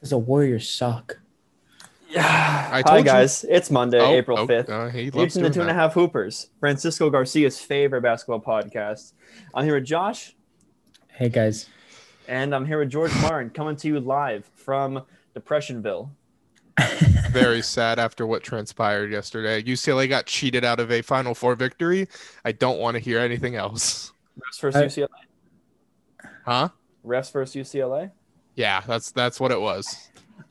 Because the Warriors suck. Yeah. I Hi told you. guys, it's Monday, Oh, April oh, fifth. uh, he You're loves listening to doing Two and a that. Half Hoopers, Francisco Garcia's favorite basketball podcast. I'm here with Josh, Hey guys. and I'm here with George Martin, coming to you live from Depressionville. Very sad after what transpired yesterday. UCLA got cheated out of a Final Four victory. I don't want to hear anything else. Refs versus I- UCLA. Huh? Refs versus UCLA. Yeah, that's that's what it was.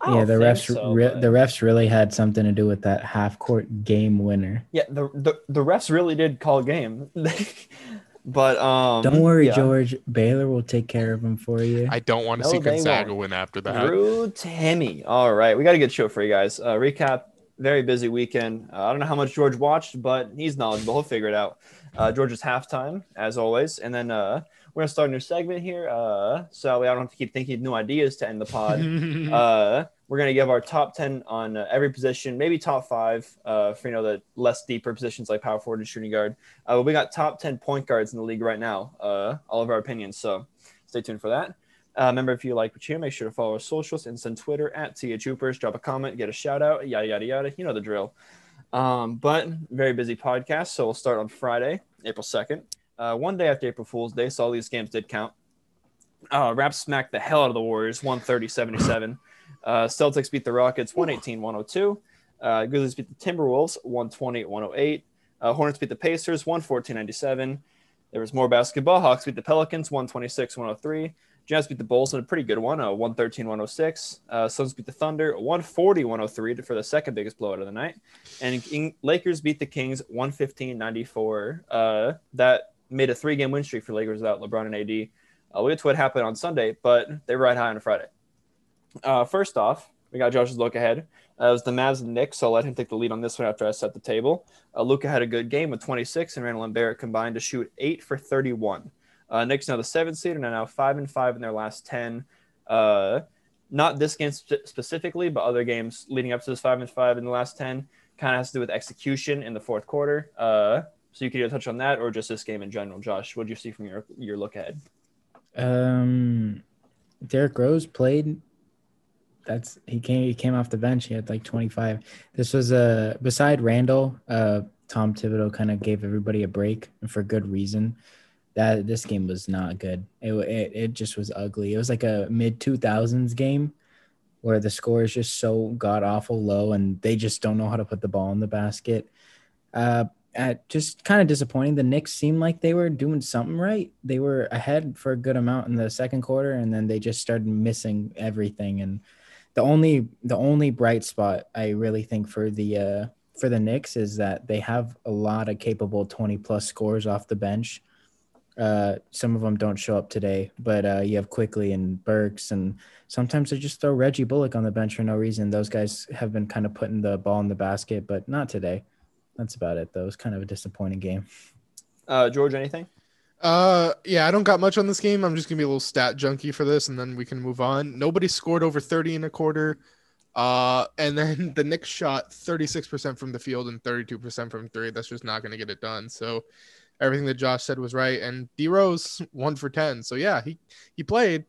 Yeah, the refs so, re- but- the refs really had something to do with that half court game winner. yeah, the, the the refs really did call a game, but um. Don't worry, yeah. George. Baylor will take care of him for you. I don't want to No, see they Gonzaga win after that. Drew Timme. All right, we got a good show for you guys. Uh, recap: very busy weekend. Uh, I don't know how much George watched, but he's knowledgeable. He'll figure it out. Uh, George's halftime, as always, and then uh, we're gonna start a new segment here. Uh, so I don't have to keep thinking of new ideas to end the pod. uh, we're gonna give our top ten on uh, every position, maybe top five uh, for you know the less deeper positions like power forward and shooting guard. Uh, but we got top ten point guards in the league right now. Uh, all of our opinions. So stay tuned for that. Uh, remember, if you like what you hear, make sure to follow our socials and send Twitter at THOopers. Drop a comment, get a shout out, yada, yada, yada. You know the drill. Um, but very busy podcast. So we'll start on Friday, April 2nd. Uh, one day after April Fool's Day, so all these games did count. Uh, Raps smacked the hell out of the Warriors, 130 77. Uh, Celtics beat the Rockets, 118 102. Uh, Grizzlies beat the Timberwolves, 120 108. Uh, Hornets beat the Pacers, 114 97. There was more basketball. Hawks beat the Pelicans, 126 103. Jazz beat the Bulls in a pretty good one, uh, 113 106. Uh, Suns beat the Thunder, 140 103 for the second biggest blowout of the night. And Lakers beat the Kings, 115 94. Uh, that made a three game win streak for Lakers without LeBron and AD. Uh, we'll get to what happened on Sunday, but they ride high on Friday. Uh, first off, we got Josh's look ahead. Uh, it was the Mavs and Knicks, so I'll let him take the lead on this one after I set the table. Uh, Luka had a good game with 26, and Randle and Barrett combined to shoot 8 for 31. Uh, Knicks now the seventh seed and are now 5 and 5 in their last 10. Uh, not this game spe- specifically, but other games leading up to this 5 and 5 in the last 10 kind of has to do with execution in the fourth quarter. Uh, so you could either touch on that or just this game in general. Josh, what did you see from your, your look ahead? Um, Derrick Rose played. That's he came. He came off the bench. He had like 25. This was a beside Randle. Uh, Tom Thibodeau kind of gave everybody a break and for good reason. That this game was not good. It it, it just was ugly. It was like a mid 2000s game where the score is just so god awful low and they just don't know how to put the ball in the basket. Uh, at just kind of disappointing. The Knicks seemed like they were doing something right. They were ahead for a good amount in the second quarter, and then they just started missing everything. And the only the only bright spot I really think for the uh, for the Knicks is that they have a lot of capable twenty plus scores off the bench. Uh, some of them don't show up today, but uh, you have Quickley and Burks, and sometimes they just throw Reggie Bullock on the bench for no reason. Those guys have been kind of putting the ball in the basket, but not today. That's about it, though. It was kind of a disappointing game. Uh, George, anything? Uh, yeah, I don't got much on this game. I'm just gonna be a little stat junkie for this, and then we can move on. Nobody scored over 30 in a quarter. Uh, and then the Knicks shot 36% from the field and 32% from three. That's just not gonna get it done. So everything that Josh said was right. And D Rose one for 10. So yeah, he he played.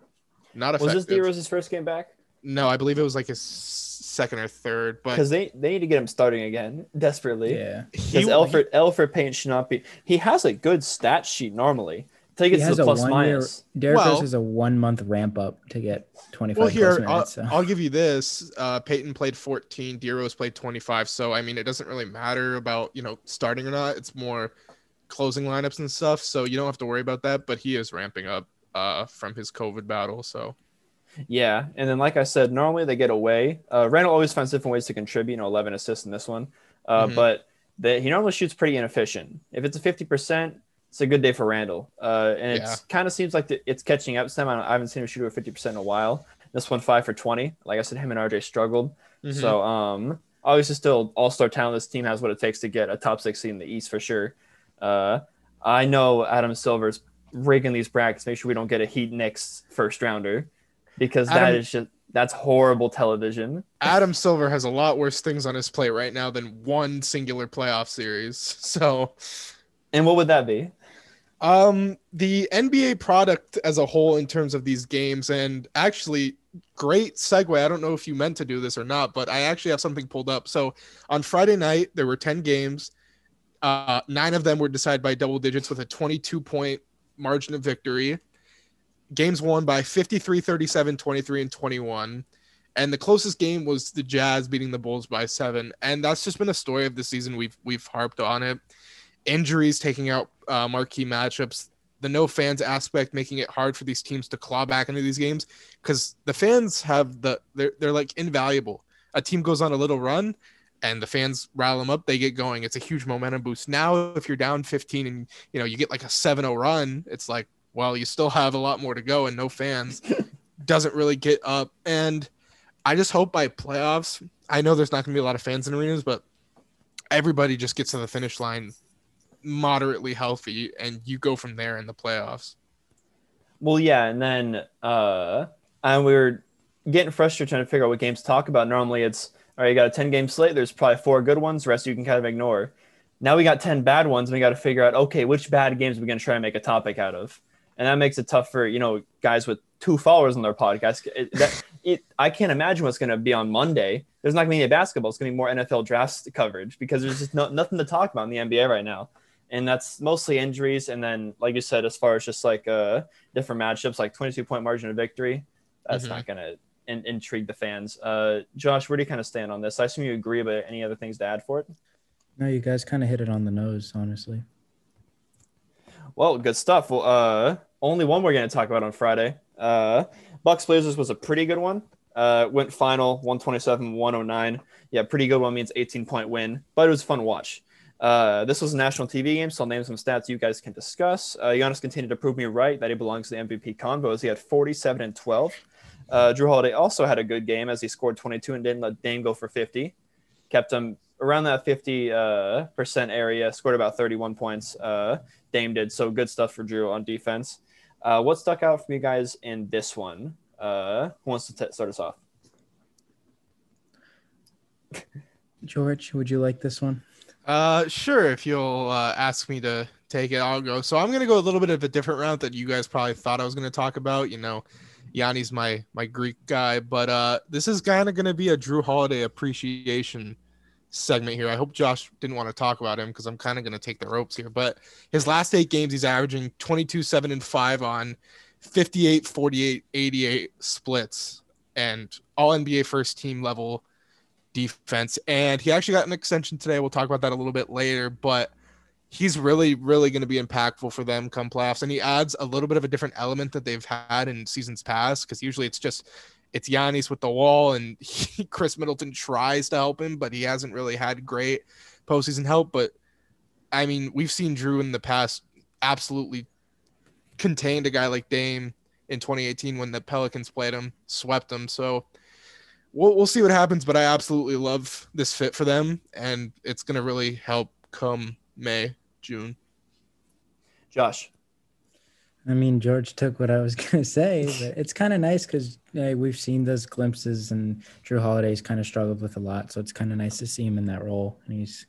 Not effective. Was this D Rose's first game back? No, I believe it was like his second or third. But Because they, they need to get him starting again desperately. Yeah. Because Alfred Alfred Payne should not be. He has a good stat sheet normally. Until he He to has the a plus one year. minus. Derrick Well- Rose has a one month ramp up to get 25 Well, plus here I'll. So. I'll give you this. Uh, Payton played 14. D Rose played 25. So I mean, it doesn't really matter about you know starting or not. It's more closing lineups and stuff. So you don't have to worry about that. But he is ramping up uh, from his COVID battle. So Yeah, and then like I said, normally they get away. Uh, Randle always finds different ways to contribute. You know, 11 assists in this one, uh, Mhm. but the, he normally shoots pretty inefficient. If it's a 50 percent, it's a good day for Randle. Uh, and it Yeah. kind of seems like the, it's catching up. Some I, I haven't seen him shoot over 50 percent in a while. This one five for 20. Like I said, him and RJ struggled. Mhm. So um, obviously still all star talent. This team has what it takes to get a top six seed in the East for sure. Uh, I know Adam Silver's rigging these brackets. Make sure we don't get a Heat Knicks first rounder because that Adam- is just that's horrible television. Adam Silver has a lot worse things on his plate right now than one singular playoff series. So And what would that be? Um, the NBA product as a whole in terms of these games, and actually, great segue. I don't know if you meant to do this or not, but I actually have something pulled up. So on Friday night, there were 10 games. Uh, nine of them were decided by double digits with a 22 point margin of victory. Games won by 53, 37, 23, and 21. And the closest game was the Jazz beating the Bulls by seven. And that's just been a story of the season. We've we've harped on it. Injuries taking out uh, marquee matchups, the no fans aspect making it hard for these teams to claw back into these games because the fans have the they're they're like invaluable. A team goes on a little run and the fans rattle them up, they get going. It's a huge momentum boost. Now, if you're down 15 and you know you get like a 7-0 run, it's like, well, you still have a lot more to go and no fans doesn't really get up. And I just hope by playoffs, I know there's not going to be a lot of fans in arenas, but everybody just gets to the finish line moderately healthy and you go from there in the playoffs. Well, yeah, and then uh and we were getting frustrated trying to figure out what games to talk about. Normally it's all right, you got a 10 game slate, there's probably four good ones, the rest you can kind of ignore. Now we got 10 bad ones, and we got to figure out, okay, which bad games are we going to try and make a topic out of? And that makes it tough for, you know, guys with two followers on their podcast. It, that, it, I can't imagine what's going to be on Monday. There's not going to be any basketball. It's going to be more NFL draft coverage because there's just no, nothing to talk about in the NBA right now and that's mostly injuries. And then, like you said, as far as just like uh, different matchups, like 22 point margin of victory, that's mm-hmm. not going to in- intrigue the fans. Uh, Josh, where do you kind of stand on this? I assume you agree, but any other things to add for it? No, you guys kind of hit it on the nose, honestly. Well, good stuff. Well, uh, only one we're going to talk about on Friday. Uh, Bucks Blazers was a pretty good one. Uh, went final 127 109. Yeah, pretty good one means 18 point win, but it was a fun watch. Uh, this was a national TV game, so I'll name some stats you guys can discuss. Uh, Giannis continued to prove me right that he belongs to the MVP convo as he had 47 and 12. Uh, Jrue Holiday also had a good game as he scored 22 and didn't let Dame go for 50. Kept him around that 50 uh, percent area, scored about 31 points. Uh, Dame did so good stuff for Jrue on defense. Uh, what stuck out for you guys in this one? Uh, who wants to t- start us off? George, would you like this one? Uh, sure. If you'll uh, ask me to take it, I'll go. So I'm gonna go a little bit of a different route that you guys probably thought I was gonna talk about. You know, Giannis' my my Greek guy, but uh, this is kind of gonna be a Jrue Holiday appreciation segment here. I hope Josh didn't want to talk about him because I'm kind of gonna take the ropes here. But his last eight games, he's averaging 22, seven, and five on 58, 48, 88 splits, and all NBA first team level defense. And he actually got an extension today. We'll talk about that a little bit later, but he's really, really going to be impactful for them come playoffs. And he adds a little bit of a different element that they've had in seasons past because usually it's just it's Giannis with the wall, and he, Khris Middleton tries to help him, but he hasn't really had great postseason help. But I mean, we've seen Jrue in the past absolutely contained a guy like Dame in 2018 when the Pelicans played him, swept him. So we'll we'll see what happens. But I absolutely love this fit for them, and it's gonna really help come May, June. Josh. I mean, George took what I was gonna say, but it's kind of nice because we've seen those glimpses, and Jrue Holiday's kind of struggled with a lot, so it's kind of nice to see him in that role, and he's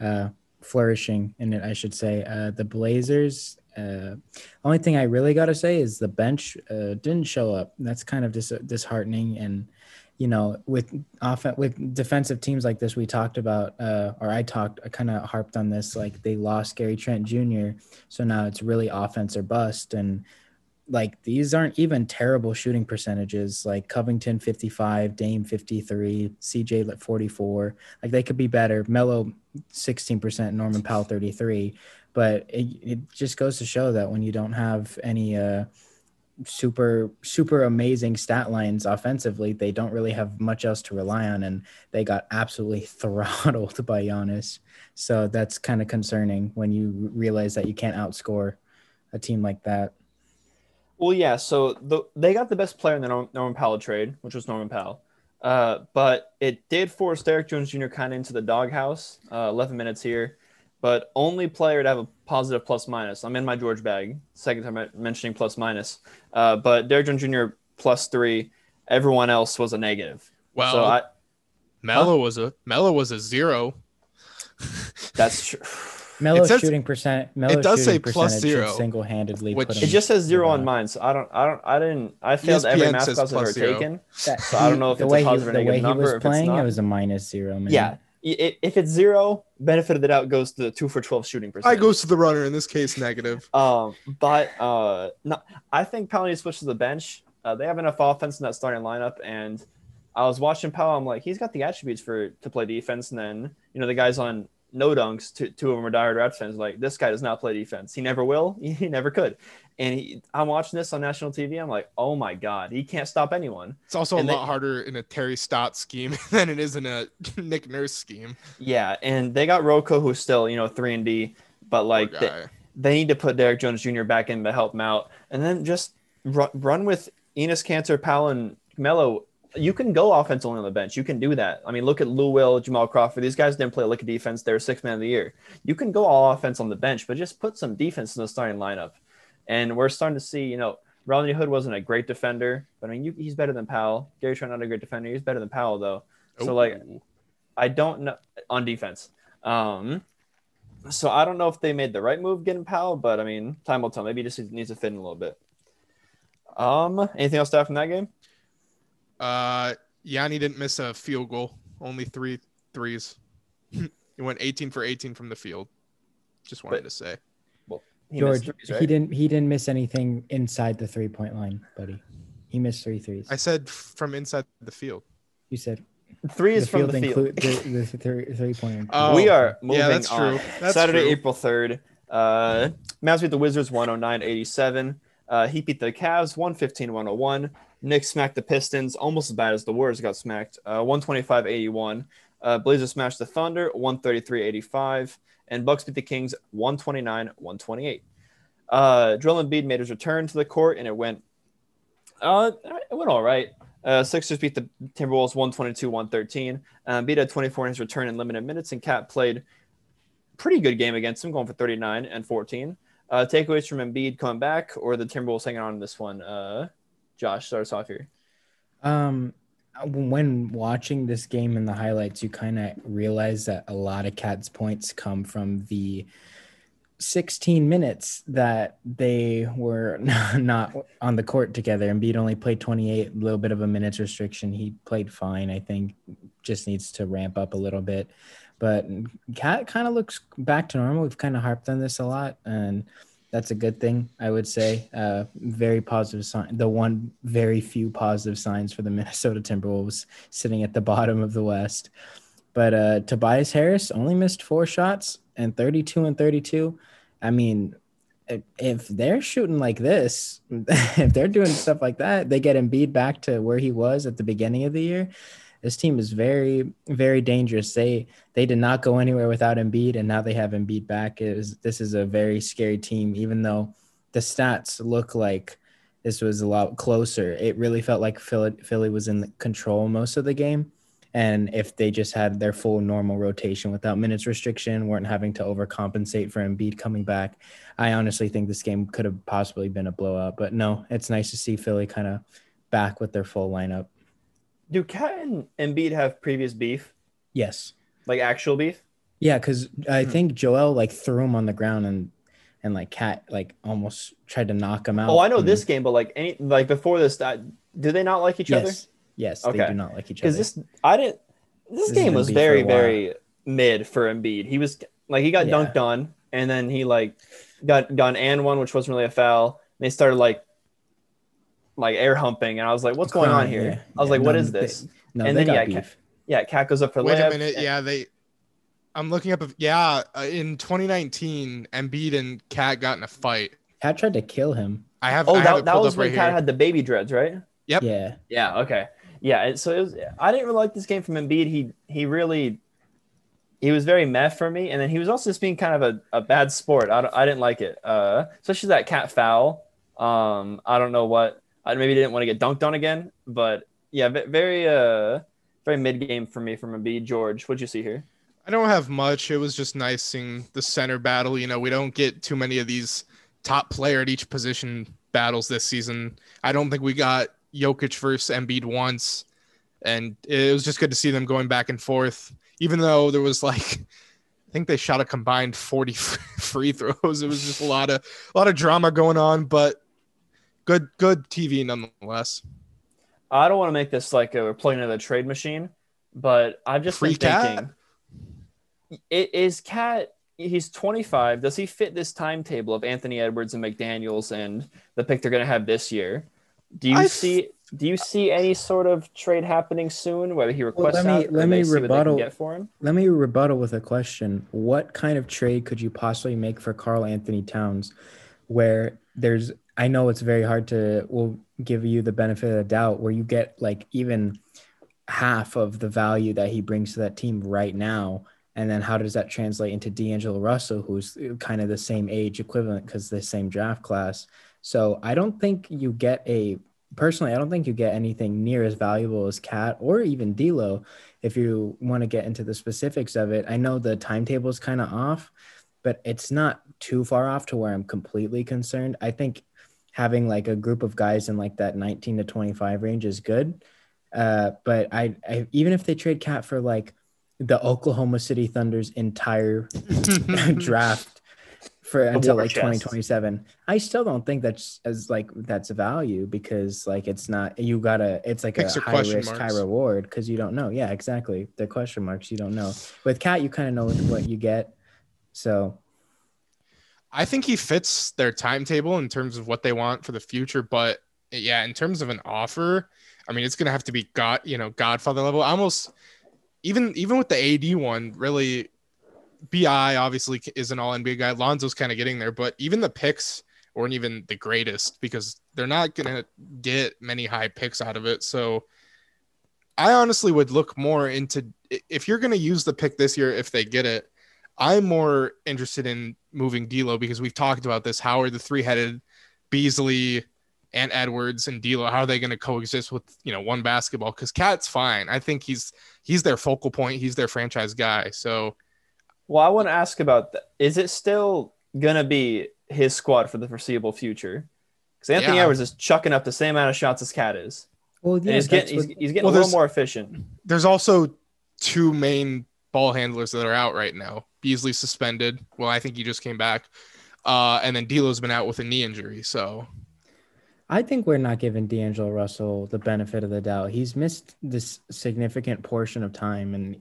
uh, flourishing in it, I should say. Uh, the Blazers. Uh, only thing I really got to say is the bench uh, didn't show up. That's kind of dis- disheartening, and you know, with often with defensive teams like this, we talked about, uh, or I talked, I kind of harped on this, like they lost Gary Trent Jr. So now it's really offense or bust. And like these aren't even terrible shooting percentages. Like Covington 55, Dame 53, CJ 44. Like they could be better. Melo 16%, Norman Powell 33. But it, it just goes to show that when you don't have any, uh, super super amazing stat lines offensively. They don't really have much else to rely on, and they got absolutely throttled by Giannis. So that's kind of concerning when you realize that you can't outscore a team like that. Well, yeah. So the, they got the best player in the Norman Powell trade, which was Norman Powell. Uh, but it did force Derrick Jones Jr. kind of into the doghouse. Uh, 11 minutes here but only player to have a positive plus minus. I'm in my George bag. Second time mentioning plus minus. Uh, but Derrick Jones Jr. plus three. Everyone else was a negative. Well, so I, Melo huh? was a Melo was a zero. That's true. Melo's says- shooting percent. Melo's does say plus zero, single-handedly which- It him just says zero on mine, so I don't, I don't, I didn't, I failed every math class I've ever plus zero. taken. That- So I don't know if the it's a way positive or he, the way negative he number, was playing, it was a minus zero. Man. Yeah, I- i- if it's zero, benefit of the doubt goes to the two for twelve shooting percent. I goes to the runner in this case, negative. Um, but uh, no, I think Powell needs to switch to the bench. Uh, they have enough offense in that starting lineup, and I was watching Powell. I'm like, he's got the attributes for to play defense. And then you know the guys on no dunks, two, two of them are diehard Reds fans. Like this guy does not play defense. He never will. He never could. And he, I'm watching this on national TV. I'm like, oh my god, he can't stop anyone. It's also And a they- lot harder in a Terry Stotts scheme than it is in a Nick Nurse scheme. Yeah, and they got Rocco, who's still you know three and D, but like they, they need to put Derrick Jones Jr. back in to help him out, and then just run, run with Enes Kanter, Powell, and Melo. You can go offense only on the bench. You can do that. I mean, look at Lou Will, Jamal Crawford. These guys didn't play a lick of defense. They were six man of the year. You can go all offense on the bench, but just put some defense in the starting lineup. And we're starting to see, you know, Rodney Hood wasn't a great defender, but I mean, you, he's better than Powell. Gary Trent not a great defender. He's better than Powell though. So like, I don't know on defense. Um, so I don't know if they made the right move getting Powell, but I mean, time will tell. Maybe he just needs to fit in a little bit. Um, anything else to add from that game? Uh, Giannis didn't miss a field goal, only three threes. he went 18 for 18 from the field. Just wanted But- to say. He George, threes, right? he didn't. He didn't miss anything inside the three-point line, buddy. He missed three threes. I said from inside the field. you said Threes the from field the field. include the, the three, three-pointer. Oh, we are moving yeah, that's on. true. That's Saturday, true. April 3rd. Uh, Mavs beat the Wizards 109 87. Uh, he beat the Cavs 115 101. Knicks smacked the Pistons almost as bad as the Warriors got smacked uh, 125 81. Uh, Blazers smashed the Thunder 133 85. And Bucks beat the Kings 129 128. Uh, Joel Embiid made his return to the court and it went, uh, it went all right. Uh, Sixers beat the Timberwolves 122 113. Um, beat at 24 in his return in limited minutes, and KAT played pretty good game against him, going for 39 and 14. Uh, takeaways from Embiid coming back, or the Timberwolves hanging on in this one. Uh, Josh, start us off here. Um, when watching this game in the highlights, you kind of realize that a lot of KAT's points come from the 16 minutes that they were not on the court together. And Embiid only played 28, a little bit of a minutes restriction. He played fine, I think. Just needs to ramp up a little bit. But KAT kind of looks back to normal. We've kind of harped on this a lot, and that's a good thing, I would say. Uh, very positive sign. The one very few positive signs for the Minnesota Timberwolves sitting at the bottom of the West. But uh, Tobias Harris only missed four shots and 32 and 32. I mean, if, they're shooting like this, if they're doing stuff like that, they get Embiid back to where he was at the beginning of the year. This team is very, very dangerous. They they did not go anywhere without Embiid, and now they have Embiid back. Is this is a very scary team, even though the stats look like this was a lot closer. It really felt like Philly, Philly was in control most of the game. And if they just had their full normal rotation without minutes restriction, weren't having to overcompensate for Embiid coming back, I honestly think this game could have possibly been a blowout. But no, it's nice to see Philly kind of back with their full lineup. Do KAT and Embiid have previous beef, Yes. like actual beef? Yeah, because I Hmm. think Joel like threw him on the ground and and like KAT like almost tried to knock him out. Oh, I know and- this game, but like any like before this, that, do they not like each other? Yes. Yes, they Okay. do not like each other. Because this, I didn't. This, This game was very, very mid for Embiid. He was like he got Yeah. dunked on, and then he like got got and one, which wasn't really a foul. And they started like like air humping, and I was like, "What's going on here?" yeah. I was Yeah, like, "What no, is they- this?" no, and then, yeah, beef. Yeah, KAT goes up for Wait layup. a minute. Yeah, they. I'm looking up. If, yeah, uh, in 2019, Embiid and KAT got in a fight. KAT tried to kill him. I have. Oh, I that, it that was up when KAT here. had the baby dreads, right? Yep. Yeah. Yeah. Okay. Yeah. So it was. I didn't really like this game from Embiid. He he really. He was very meh for me, and then he was also just being kind of a, a bad sport. I, I didn't like it, uh, especially that KAT foul. Um, I don't know what. I maybe didn't want to get dunked on again, but yeah, very uh, very mid game for me from Embiid. George, what'd you see here? I don't have much. It was just nice seeing the center battle. You know, we don't get too many of these top player at each position battles this season. I don't think we got Jokic versus Embiid once, and it was just good to see them going back and forth. Even though there was like I think they shot a combined 40 free throws. It was just a lot of a lot of drama going on, but good good TV nonetheless. I don't want to make this like a, we're plugging into the trade machine, but I've just Free been KAT? thinking: i- is KAT? He's 25. Does he fit this timetable of Anthony Edwards and McDaniels and the pick they're going to have this year? Do you I f- see? Do you see any sort of trade happening soon? Whether he requests let me- out let me see what they can rebuttal- get for him. Let me rebuttal with a question. What kind of trade could you possibly make for Karl-Anthony Towns where there's I know it's very hard to will give you the benefit of the doubt where you get like even half of the value that he brings to that team right now and then how does that translate into D'Angelo Russell who's kind of the same age equivalent because the same draft class. So I don't think you get a personally I don't think you get anything near as valuable as KAT or even D'Lo if you want to get into the specifics of it. I know the timetable is kind of off, but it's not too far off to where I'm completely concerned. I think having like a group of guys in like that 19 to 25 range is good. Uh, but I, I even if they trade KAT for like the Oklahoma City Thunder's entire draft for until like chest. 2027 i still don't think that's as like that's a value because like it's not you gotta it's like Picks a high risk high reward because you don't know. Yeah exactly. The question marks you don't know. With KAT you kind of know what you get. So I think he fits their timetable in terms of what they want for the future, but yeah, in terms of an offer, I mean, it's gonna have to be God, you know, Godfather level. Almost even even with the AD one, really, BI obviously is an All NBA guy. Lonzo's kind of getting there, but even the picks weren't even the greatest because they're not gonna get many high picks out of it. So I honestly would look more into if you're gonna use the pick this year if they get it. I'm more interested in moving D'Lo because we've talked about this. How are the three-headed Beasley and Edwards and D'Lo? How are they going to coexist with you know one basketball? Because KAT's fine. I think he's he's their focal point. He's their franchise guy. So Well, I want to ask about that. Is it still gonna be his squad for the foreseeable future? Because Anthony Yeah. Edwards is chucking up the same amount of shots as KAT is, well and yeah he's getting he's, what- he's getting Well, a little more efficient. there's also two main ball handlers that are out right now. Beasley suspended. Well, I think he just came back. Uh, and then D'Lo's been out with a knee injury. So I think we're not giving D'Angelo Russell the benefit of the doubt. He's missed this significant portion of time, and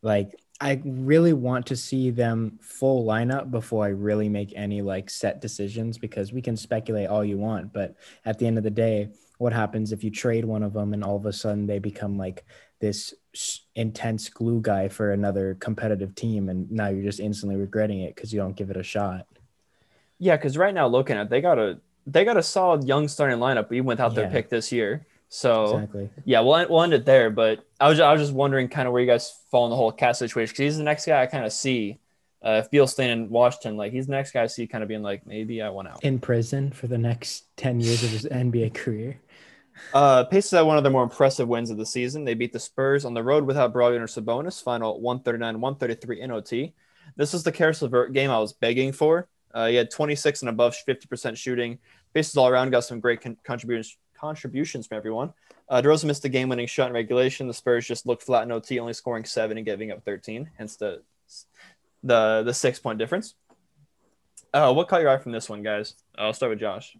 like I really want to see them full lineup before I really make any like set decisions because we can speculate all you want, but at the end of the day, what happens if you trade one of them and all of a sudden they become like this intense glue guy for another competitive team, and now you're just instantly regretting it because you don't give it a shot. Yeah, because right now looking at it, they got a they got a solid young starting lineup even without their pick this year. So Exactly. yeah, we'll end, we'll end it there. But I was I was just wondering kind of where you guys fall in the whole KAT situation because he's the next guy I kind of see. Uh, if Beal's staying in Washington, like he's the next guy I see kind of being like maybe I want out. In prison for the next 10 years of his NBA career. Uh, Pacers had one of their more impressive wins of the season. They beat the Spurs on the road without Brogdon or Sabonis, final 139-133 in OT. This was the Caris LeVert game I was begging for. Uh, he had 26 and above 50% shooting. Pacers all around got some great con- contributions contributions from everyone. Uh, DeRozan missed a game-winning shot in regulation. The Spurs just looked flat in OT, only scoring seven and giving up 13, hence the the the six point difference. Uh, what caught your eye from this one, guys? I'll start with Josh.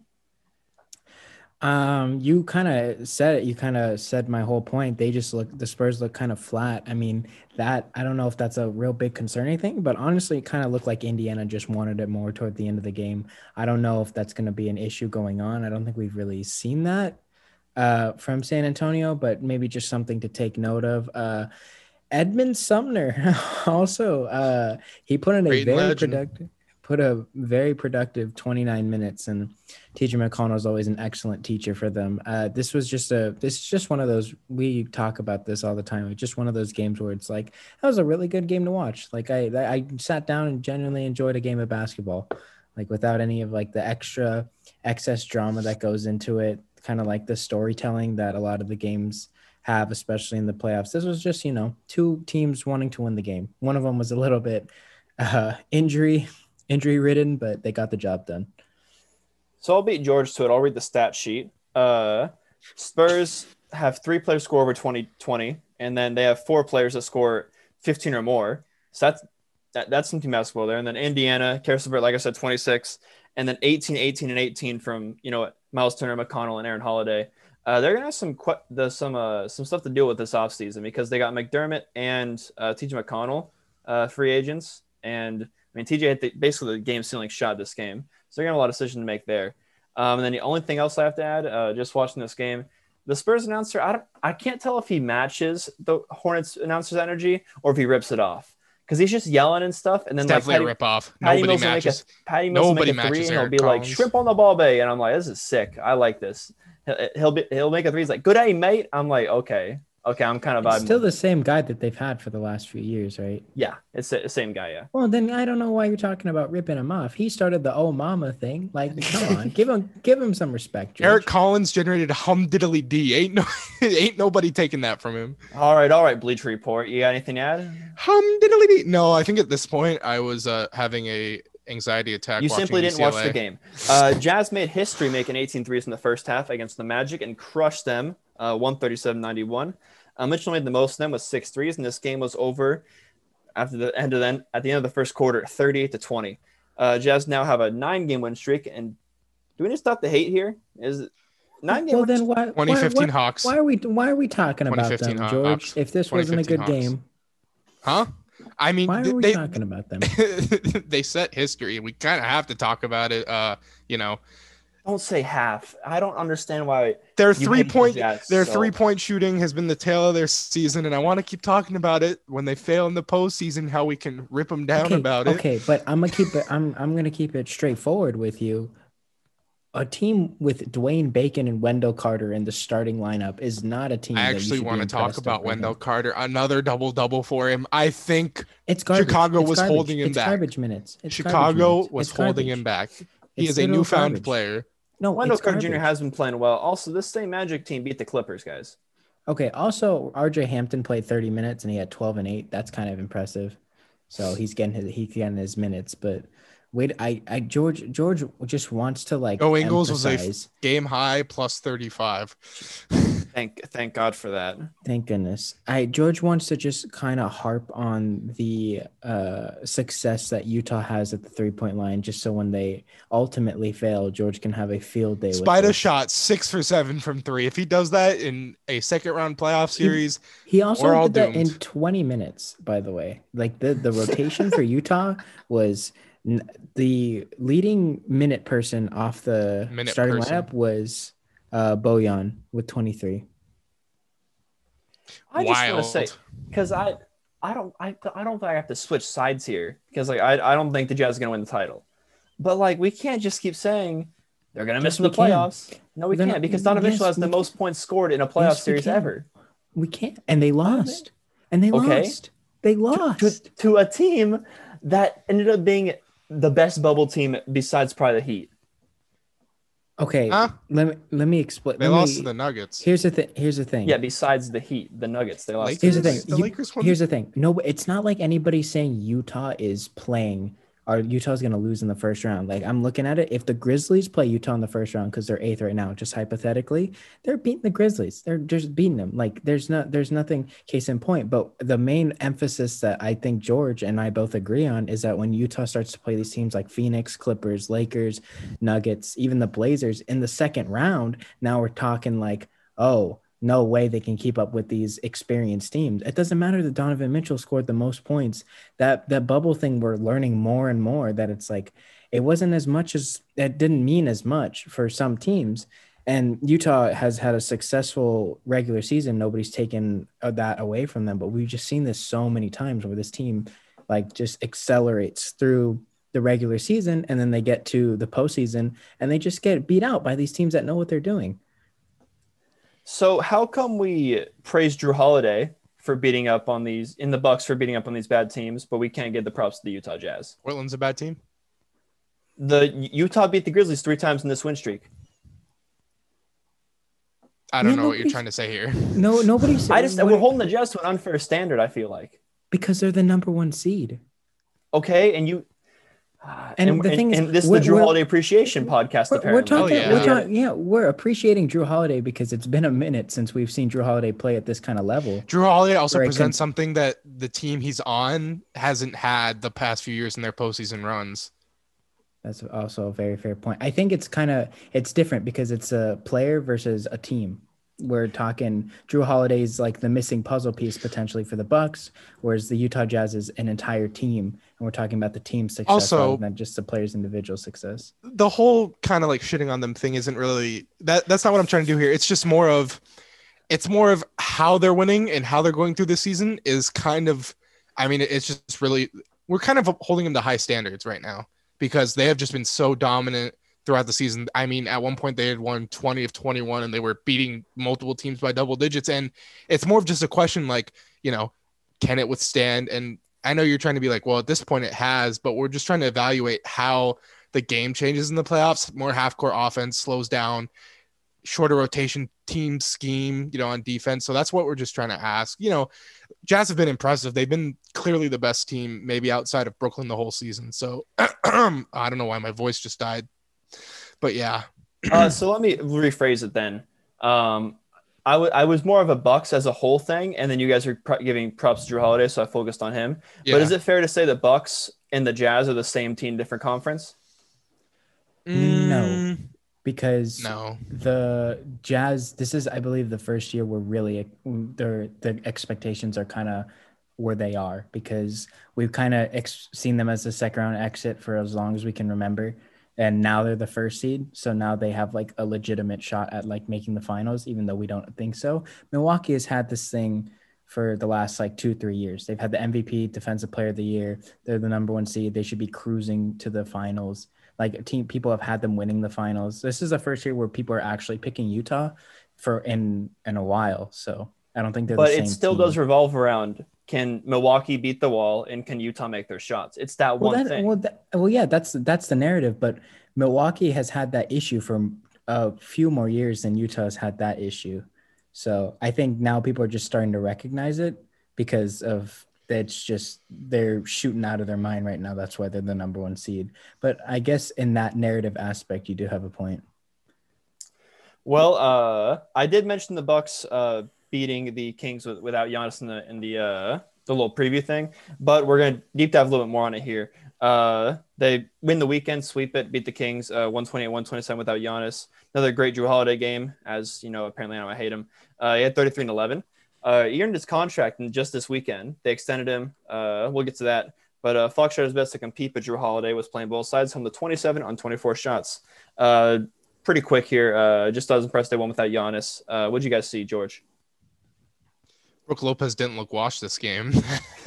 Um, you kind of said it. You kind of said my whole point. They just look. The Spurs look kind of flat. I mean, that I don't know if that's a real big concerning thing, but honestly, it kind of looked like Indiana just wanted it more toward the end of the game. I don't know if that's going to be an issue going on. I don't think we've really seen that uh, from San Antonio, but maybe just something to take note of. Uh, Edmond Sumner also uh, he put in a Great very legend. productive put a very productive 29 minutes and TJ McConnell is always an excellent teacher for them. Uh, this was just a this is just one of those we talk about this all the time it's just one of those games where it's like that was a really good game to watch. Like i i sat down and genuinely enjoyed a game of basketball like without any of like the extra excess drama that goes into it kind of like the storytelling that a lot of the games have especially in the playoffs. This was just you know two teams wanting to win the game. One of them was a little bit uh injury injury ridden but they got the job done So I'll beat George to it. I'll read the stat sheet. Uh, Spurs have three players score over 20, 20, and then they have four players that score 15 or more. So that's that, that's some team basketball there. And then Indiana, LeVert, like I said, 26, and then 18, 18, and 18 from you know Miles Turner, McConnell, and Aaron Holiday. Uh, they're gonna have some que- the, some uh, some stuff to deal with this offseason because they got McDermott and uh, TJ McConnell uh, free agents, and I mean TJ had the, basically the game ceiling shot this game, so they're gonna have a lot of decisions to make there. Um, and then the only thing else I have to add, uh, just watching this game, the Spurs announcer, I don't, I can't tell if he matches the Hornets announcer's energy or if he rips it off because he's just yelling and stuff, and then It's like definitely Patty, a rip off. Patty Nobody Mills will make a. Patty Mills will Nobody make a three, matches and he'll be like shrimp on the ball bay, and I'm like, this is sick. I like this. He'll he'll, be, he'll make a three. He's like, good day, mate. I'm like, okay, okay. I'm kind of It's vibing. still the same guy that they've had for the last few years, right? yeah, it's the same guy. Yeah. Well, then I don't know why you're talking about ripping him off. He started the oh mama thing. Like, come on, give him give him some respect. George. Eric Collins generated hum diddly d. Ain't no, ain't nobody taking that from him. All right, all right. Bleach report. You got anything to add? Hum diddly d. No, I think at this point I was uh, having a anxiety attack. You simply didn't watch the game. Uh, Jazz made history making 18 threes in the first half against the Magic and crushed them uh, 137-91. Uh, Mitchell made the most of them with six threes, and this game was over after the end of the at the end of the first quarter, 38 to 20. Uh, Jazz now have a nine-game win streak, and do we need to stop the hate here? Is it nine game? Well, then why? why- 2015 why, Hawks. Why are we? Why are we talking about 2015 them, Haw- George? Hawks. If this wasn't a good Hawks. game, Huh? I mean, why are we they talking about them? they set history. We kind of have to talk about it. Uh, you know, Don't say half. I don't understand why. their three hate the point their so- three point shooting has been the tail of their season, and I want to keep talking about it when they fail in the postseason. How we can rip them down okay, about it. okay, but I'm gonna keep it. I'm I'm gonna keep it straightforward with you. A team with Dwayne Bacon and Wendell Carter in the starting lineup is not a team. I that you actually want to talk about Wendell them. Carter. Another double double for him. I think It's garbage. Chicago It's was garbage. holding him it's back. Garbage minutes. It's garbage Chicago minutes. was It's holding garbage. him back. He It's is a literal newfound garbage. player. No, Wendell it's Carter Jr. has been playing well. Also, this same Magic team beat the Clippers, guys. Okay. Also, RJ Hampton played 30 minutes and he had 12 and 8. That's kind of impressive. So he's getting his he's getting his minutes. But wait, I I George George just wants to like Oh, Ingles was a f- Game high plus 35. Thank thank God for that. Thank goodness. I George wants to just kind of harp on the uh, success that Utah has at the three point line, just so when they ultimately fail, George can have a field day. with Spider this. shot six for seven from three. If he does that in a second round playoff series, He also We're all did that in 20 minutes, by the way. Like the, the rotation for Utah was n- the leading minute person off the Minute starting person. lineup was uh, Bojan with 23. I just want to say because I I don't I, I don't think I have to switch sides here because like I, I don't think the Jazz are gonna win the title, but like we can't just keep saying they're gonna miss Yes, the we can. playoffs. No, we They're can't not- because Donovan yes, Mitchell has the can. most points scored in a playoff Yes, series can. ever We can't. And they lost. And they Okay. lost. They to, lost. to a team that ended up being the best bubble team besides probably the Heat. Okay. Huh? Let me let me explain. they let lost me- to the Nuggets. Here's the thing. Here's the thing. Yeah, besides the Heat, the Nuggets, they lost. Lakers? Here's the thing. The You- Lakers won. Here's the thing. No, it's not like anybody's saying Utah is playing or Utah's going to lose in the first round. Like I'm looking at it, if the Grizzlies play Utah in the first round because they're eighth right now, just hypothetically, they're beating the Grizzlies. They're just beating them. Like there's not, there's nothing case in point. But the main emphasis that I think George and I both agree on is that when Utah starts to play these teams like Phoenix, Clippers, Lakers, Nuggets, even the Blazers in the second round, now we're talking like, oh, no way they can keep up with these experienced teams. It doesn't matter that Donovan Mitchell scored the most points. That that bubble thing we're learning more and more that it's like it wasn't as much as it didn't mean as much for some teams. And Utah has had a successful regular season. Nobody's taken uh, that away from them, but we've just seen this so many times where this team like just accelerates through the regular season and then they get to the postseason and they just get beat out by these teams that know what they're doing. So how come we praise Jrue Holiday for beating up on these in the Bucks for beating up on these bad teams, but we can't give the props to the Utah Jazz? Portland's a bad team. The Utah beat the Grizzlies three times in this win streak. I don't Man, know what you're trying to say here. No, nobody's I just what- we're holding the Jazz to an unfair standard. I feel like because they're the number one seed. okay, and you Uh, and And, the and- thing is, and this is the Jrue Holiday Appreciation podcast. We're, apparently. we're talking, Oh, yeah. we're oh, talking, yeah, we're appreciating Jrue Holiday because it's been a minute since we've seen Jrue Holiday play at this kind of level. Jrue Holiday also presents can- something that the team he's on hasn't had the past few years in their postseason runs. That's also a very fair point. I think it's kind of it's different because it's a player versus a team. We're talking Jrue Holiday's like the missing puzzle piece potentially for the Bucks, whereas the Utah Jazz is an entire team, and we're talking about the team success Also- than just the player's individual success. the whole kind of like shitting on them thing isn't really that that's not what I'm trying to do here. It's just more of it's more of how they're winning and how they're going through this season is kind of I mean it's just really we're kind of holding them to high standards right now because they have just been so dominant throughout the season. I mean at one point they had won 20 of 21 and they were beating multiple teams by double digits and it's more of just a question like, you know, can it withstand and I know you're trying to be like, well, at this point it has, but we're just trying to evaluate how the game changes in the playoffs. More half court offense slows down, shorter rotation team scheme, you know, on defense. So that's what we're just trying to ask. You know, Jazz have been impressive. They've been clearly the best team, maybe outside of Brooklyn the whole season. So I don't know why my voice just died, but yeah, uh, so let me rephrase it then. Um, I wa- I was more of a Bucks as a whole thing, and then you guys are pr- giving props to Jrue Holiday, so I focused on him. yeah. But is it fair to say the Bucks and the Jazz are the same team, different conference? No. Mm, Because no. the Jazz, this is, I believe, the first year where really their the expectations are kind of where they are because we've kind of ex- seen them as a second round exit for as long as we can remember, and now they're the first seed, so now they have like a legitimate shot at like making the finals, even though we don't think so. Milwaukee has had this thing for the last like two three years. They've had the MVP, Defensive Player of the Year. They're the number one seed. They should be cruising to the finals like team people have had them winning the finals. This is the first year where people are actually picking Utah for in in a while. So I don't think they're But the same it still team. does revolve around can Milwaukee beat the wall and can Utah make their shots? It's that well, one that, thing. well, that, well, yeah, that's that's the narrative. But Milwaukee has had that issue for a few more years than Utah has had that issue. So I think now people are just starting to recognize it because of it's just they're shooting out of their mind right now. That's why they're the number one seed. But I guess in that narrative aspect, you do have a point. Well, uh, I did mention the Bucks uh, beating the Kings with, without Giannis in the in the uh, the little preview thing, but we're gonna deep dive a little bit more on it here. Uh, they win the weekend, sweep it, beat the Kings uh, 128 127 without Giannis. Another great Jrue Holiday game, as you know, apparently I hate him. Uh, he had 33 and 11. Uh, he earned his contract and just this weekend. They extended him. Uh, we'll get to that. But uh, Fox tried his best to compete, but Jrue Holiday was playing both sides, home to 27 on 24 shots. Uh, pretty quick here. Uh, just was impressed they won without Giannis. Uh, what'd you guys see, George? Brooke Lopez didn't look washed this game.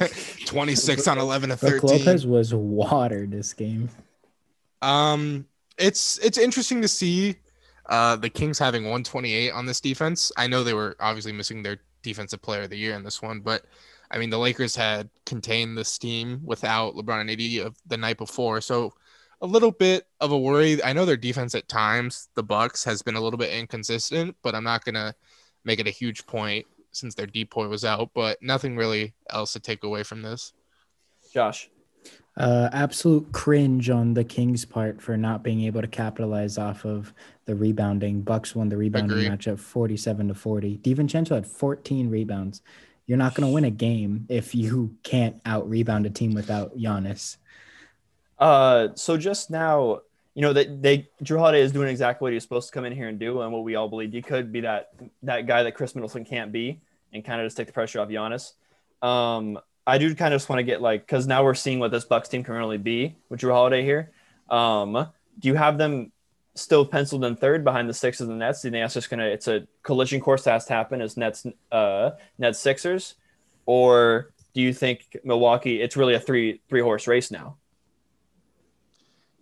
26 on 11 to Brooke 13. Lopez was water this game. Um, it's it's interesting to see uh, the Kings having 128 on this defense. I know they were obviously missing their defensive player of the year in this one, but I mean the Lakers had contained this team without LeBron and AD of the night before, so a little bit of a worry. I know their defense at times, the Bucks, has been a little bit inconsistent, but I'm not gonna make it a huge point since their DPOY was out. But nothing really else to take away from this. Josh. Uh, absolute cringe on the Kings' part for not being able to capitalize off of the rebounding. Bucks won the rebounding Agree. matchup 47 to 40. DiVincenzo had 14 rebounds. You're not going to win a game if you can't out rebound a team without Giannis. Uh, so just now, you know that they Jrue Holiday is doing exactly what he's supposed to come in here and do, and what we all believed he could be that that guy that Khris Middleton can't be, and kind of just take the pressure off Giannis. Um, I do kind of just want to get like because now we're seeing what this Bucks team can really be with Jrue Holiday here. Um, do you have them still penciled in third behind the Sixers and Nets? Do you think that's just gonna it's a collision course that has to happen as Nets uh Nets Sixers, or do you think Milwaukee it's really a three three horse race now?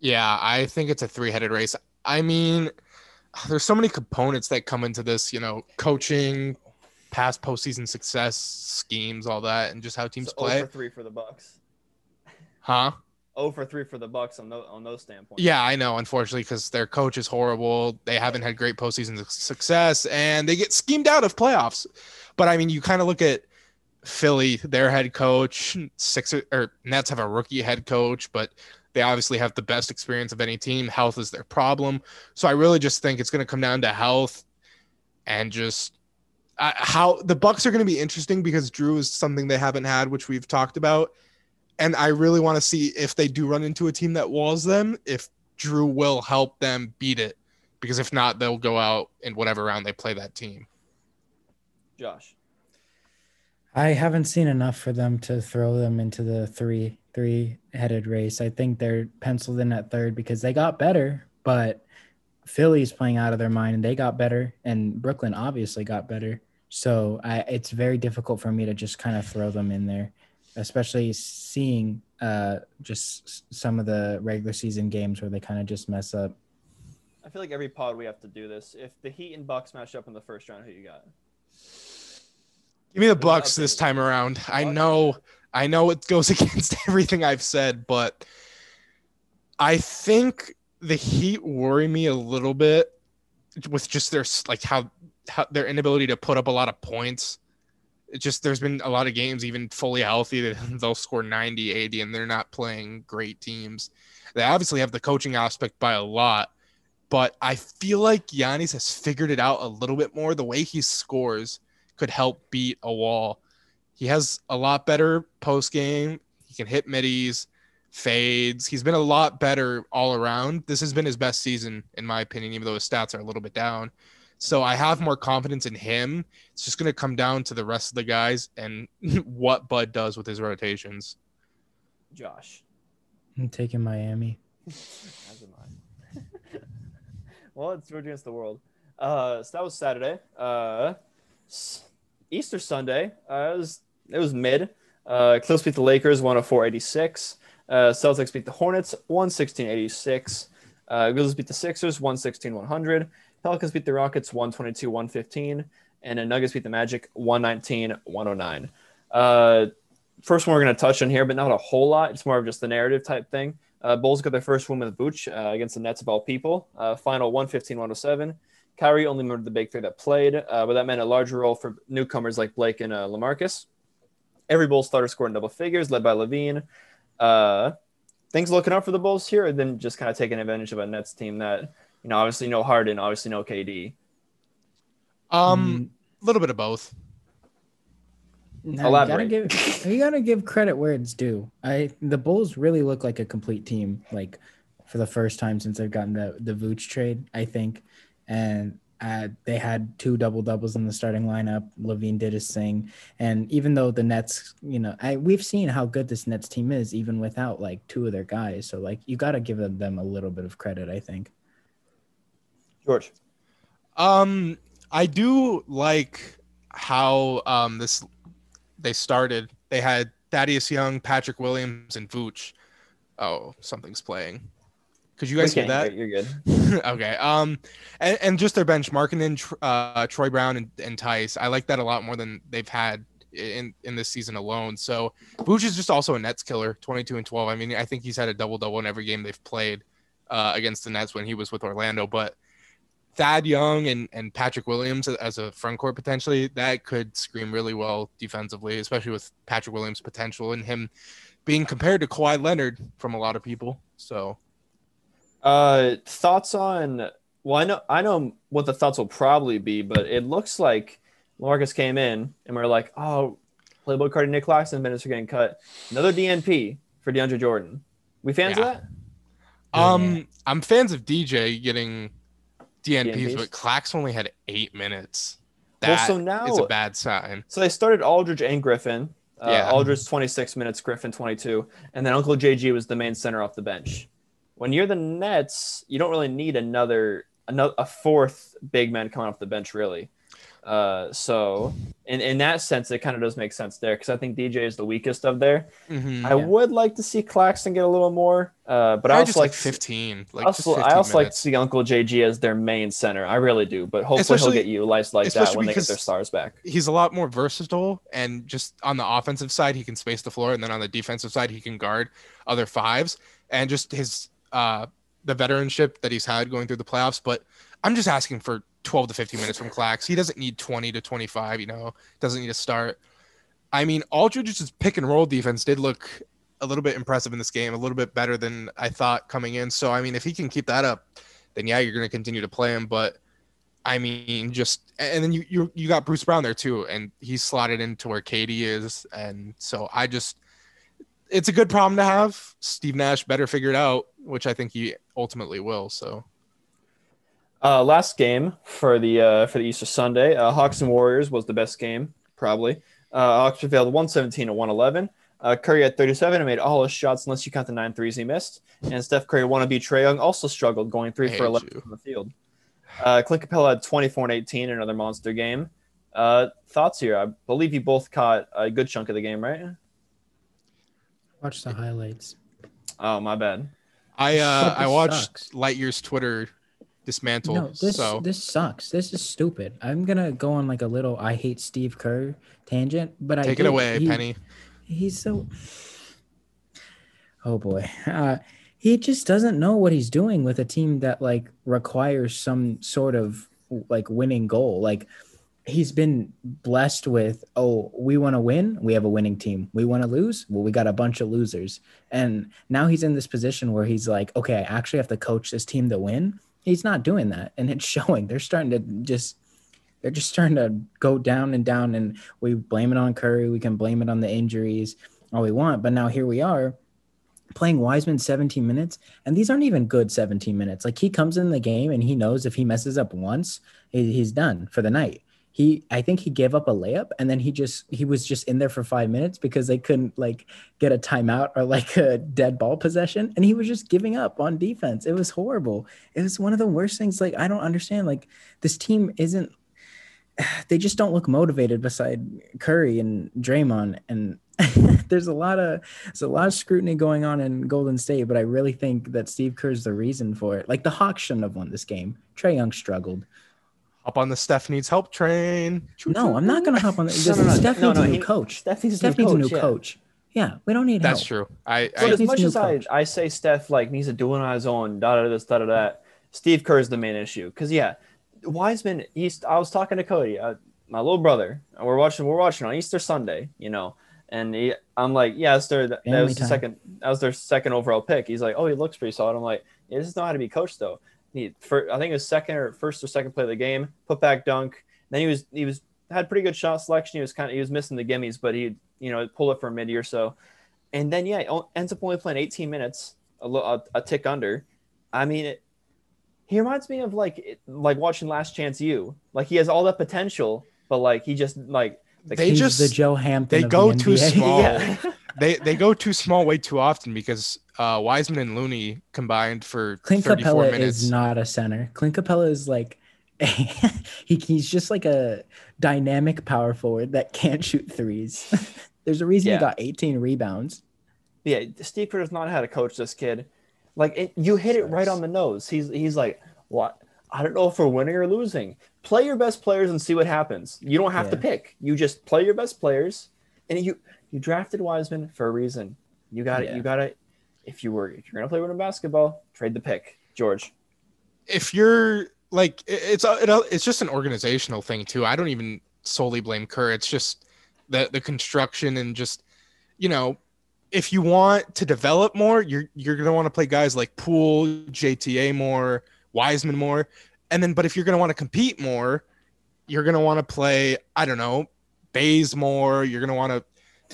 Yeah, I think it's a three-headed race. I mean, there's so many components that come into this, you know, coaching, past postseason success, schemes, all that, and just how teams So oh play. 0 for three for the Bucks. Huh? 0 for three for the Bucks on those on those standpoints. Yeah, I know, unfortunately, because their coach is horrible. They haven't had great postseason su- success, and they get schemed out of playoffs. But I mean, you kind of look at Philly, their head coach, six or Nets have a rookie head coach, but They obviously have the best experience of any team. Health is their problem. So I really just think it's going to come down to health and just uh, how the Bucks are going to be interesting because Jrue is something they haven't had, which we've talked about. And I really want to see if they do run into a team that walls them, if Jrue will help them beat it. Because if not, they'll go out in whatever round they play that team. Josh. I haven't seen enough for them to throw them into the three three headed race. I think they're penciled in at third because they got better, but Philly's playing out of their mind and they got better, and Brooklyn obviously got better. So I, it's very difficult for me to just kind of throw them in there, especially seeing uh, just some of the regular season games where they kind of just mess up. I feel like every pod we have to do this. If the Heat and Bucks match up in the first round, who you got? Give me the Bucks this time around. I know, I know it goes against everything I've said, but I think the Heat worry me a little bit with just their like how, how their inability to put up a lot of points. It just there's been a lot of games even fully healthy that they'll score 90, 80 and they're not playing great teams. They obviously have the coaching aspect by a lot, but I feel like Giannis has figured it out a little bit more. The way he scores could help beat a wall. He has a lot better post game. He can hit middies, fades. He's been a lot better all around. This has been his best season, in my opinion, even though his stats are a little bit down. So I have more confidence in him. It's just going to come down to the rest of the guys and what Bud does with his rotations. Josh. I'm taking Miami. As am I. well, it's Georgia against the world. Uh, so that was Saturday. Uh, Easter Sunday. Uh, it was it was mid. Uh, Clips beat the Lakers 104-86. Uh, Celtics beat the Hornets 116-86. Uh, Grizzlies beat the Sixers 116-100. Pelicans beat the Rockets 122-115. And the Nuggets beat the Magic 119-109. Uh, first one we're going to touch on here, but not a whole lot. It's more of just the narrative type thing. Uh, Bulls got their first win with Vooch uh, against the Nets of all people. Uh, final 115-107. Kyrie only remembered the big three that played, uh, but that meant a larger role for newcomers like Blake and uh, LaMarcus. Every Bulls starter scored in double figures, led by LaVine. Uh, things looking up for the Bulls here, and then just kind of taking advantage of a Nets team that, you know, obviously no Harden, obviously no KD. Um, a little bit of both. No, you gotta give you gotta give credit where it's due. I the Bulls really look like a complete team, like for the first time since they've gotten the the Vooch trade. I think and uh, they had two double doubles in the starting lineup. LaVine did his thing, and even though the Nets, you know, I, we've seen how good this Nets team is, even without like two of their guys. So like, you got to give them a little bit of credit, I think. George, um, I do like how um this they started. They had Thaddeus Young, Patrick Williams, and Vooch. Oh, something's playing. Could you guys hear that? You're good. okay. Um, and, and just their bench, Markkanen, uh, Troy Brown, and, and Theis. I like that a lot more than they've had in in this season alone. So Vooch is just also a Nets killer, 22 and 12. I mean, I think he's had a double double in every game they've played uh, against the Nets when he was with Orlando. But Thad Young and, and Patrick Williams as a front court potentially that could scream really well defensively, especially with Patrick Williams' potential and him being compared to Kawhi Leonard from a lot of people. So uh, thoughts on? Well, I know I know what the thoughts will probably be, but it looks like Marcus came in and we are like, oh, Playboy Cardi, Nic Claxton minutes are getting cut. Another DNP for DeAndre Jordan. We fans yeah. of that? Um, yeah. I'm fans of DJ getting DNPs, DNPs, but Clax only had eight minutes. That well, so now is a bad sign. So they started Aldridge and Griffin. Uh, yeah. Aldridge 26 minutes, Griffin 22, and then Uncle JG was the main center off the bench when you're the Nets, you don't really need another another a fourth big man coming off the bench, really. Uh, so in, in that sense, it kind of does make sense there because I think DJ is the weakest of there. Mm-hmm, I yeah. would like to see Claxton get a little more, uh, but I also like 15. Like also, 15 I also like to see Uncle JG as their main center. I really do, but hopefully especially, he'll get you lights like that when they get their stars back. He's a lot more versatile, and just on the offensive side, he can space the floor, and then on the defensive side, he can guard other fives, and just his uh, the veteranship that he's had going through the playoffs, but I'm just asking for 12 to 15 minutes from Clax. He doesn't need 20 to 25, you know, doesn't need to start. I mean, Aldridge's pick and roll defense did look a little bit impressive in this game, a little bit better than I thought coming in. So I mean, if he can keep that up, then yeah, you're going to continue to play him. But I mean, just and then you you you got Bruce Brown there too, and he's slotted into where KD is, and so I just it's a good problem to have. Steve Nash better figure it out, which I think he ultimately will. So. Uh, last game for the uh, for the Easter Sunday, uh, Hawks and Warriors was the best game probably. Uh, Hawks prevailed 117 to 111. Uh, Curry had 37 and made all his shots unless you count the nine threes he missed. And Steph Curry wannabe Trae Young also struggled going three for 11 you. from the field. Uh, Clint Capela had 24 and 18, another monster game. Uh, thoughts here? I believe you both caught a good chunk of the game, right? Watch the highlights. Oh, my bad. I uh, I watched sucks. Lightyear's Twitter dismantled. No, this so. this sucks. This is stupid. I'm gonna go on like a little I hate Steve Kerr tangent, but take I take it away, he, Penny. He's so. Oh boy, uh, he just doesn't know what he's doing with a team that like requires some sort of like winning goal. Like he's been blessed with oh we want to win we have a winning team. We want to lose well we got a bunch of losers. And now he's in this position where he's like okay i actually have to coach this team to win. He's not doing that and it's showing. They're starting to just they're just starting to go down and down and we blame it on curry we can blame it on the injuries all we want but now here we are playing wiseman 17 minutes and these aren't even good 17 minutes. Like he comes in the game and he knows if he messes up once he's done for the night he I think he gave up a layup and then he just he was just in there for five minutes because they couldn't like get a timeout or like a dead ball possession and he was just giving up on defense. It was horrible. It was one of the worst things. Like I don't understand. Like this team isn't they just don't look motivated beside Curry and Draymond and there's a lot of there's a lot of scrutiny going on in Golden State, but I really think that Steve Kerr's the reason for it. Like the Hawks shouldn't have won this game. Trae Young struggled. Hop on the Steph needs help train. No, I'm not going to hop on the. No, no, no, Steph needs a new coach. Steph needs, Steph needs a new yeah. coach. Yeah, we don't need That's help. true. I, I as much as I, I say Steph like needs to do it on his own, da da this, da da that. Steve Kerr is the main issue because yeah, Wiseman. He's. I was talking to Cody, uh, my little brother, and we're watching. We're watching on Easter Sunday, you know. And he, I'm like, yeah, that's their, that was the second. That was their second overall pick. He's like, oh, he looks pretty solid. I'm like, yeah, this is not how to be coached though he for I think it was second or first or second play of the game, put back dunk. Then he was he was had pretty good shot selection. He was kind of he was missing the gimmies, but he you know pull it for a mid or so. And then yeah, ends up only playing 18 minutes, a, a, a tick under. I mean, it, he reminds me of like like watching Last Chance U. Like he has all that potential, but like he just like they just the Joe Hampton. They go the too small. yeah. they they go too small way too often because uh, Wiseman and Looney combined for Clint 34 Capela minutes. is not a center. Clint Capela is like he, he's just like a dynamic power forward that can't shoot threes. There's a reason yeah. he got 18 rebounds. Yeah, Steve Kerr does not know how to coach this kid. Like it, you hit it right on the nose. He's he's like, what? I don't know if we're winning or losing. Play your best players and see what happens. You don't have yeah. to pick. You just play your best players, and you you drafted Wiseman for a reason. You got it. Yeah. You got it. If you were, if you're gonna play winter basketball, trade the pick, George. If you're like, it's it's just an organizational thing too. I don't even solely blame Kerr. It's just the the construction and just, you know, if you want to develop more, you're you're gonna want to play guys like Poole, JTA more, Wiseman more, and then but if you're gonna want to compete more, you're gonna want to play I don't know, Bazemore. You're gonna want to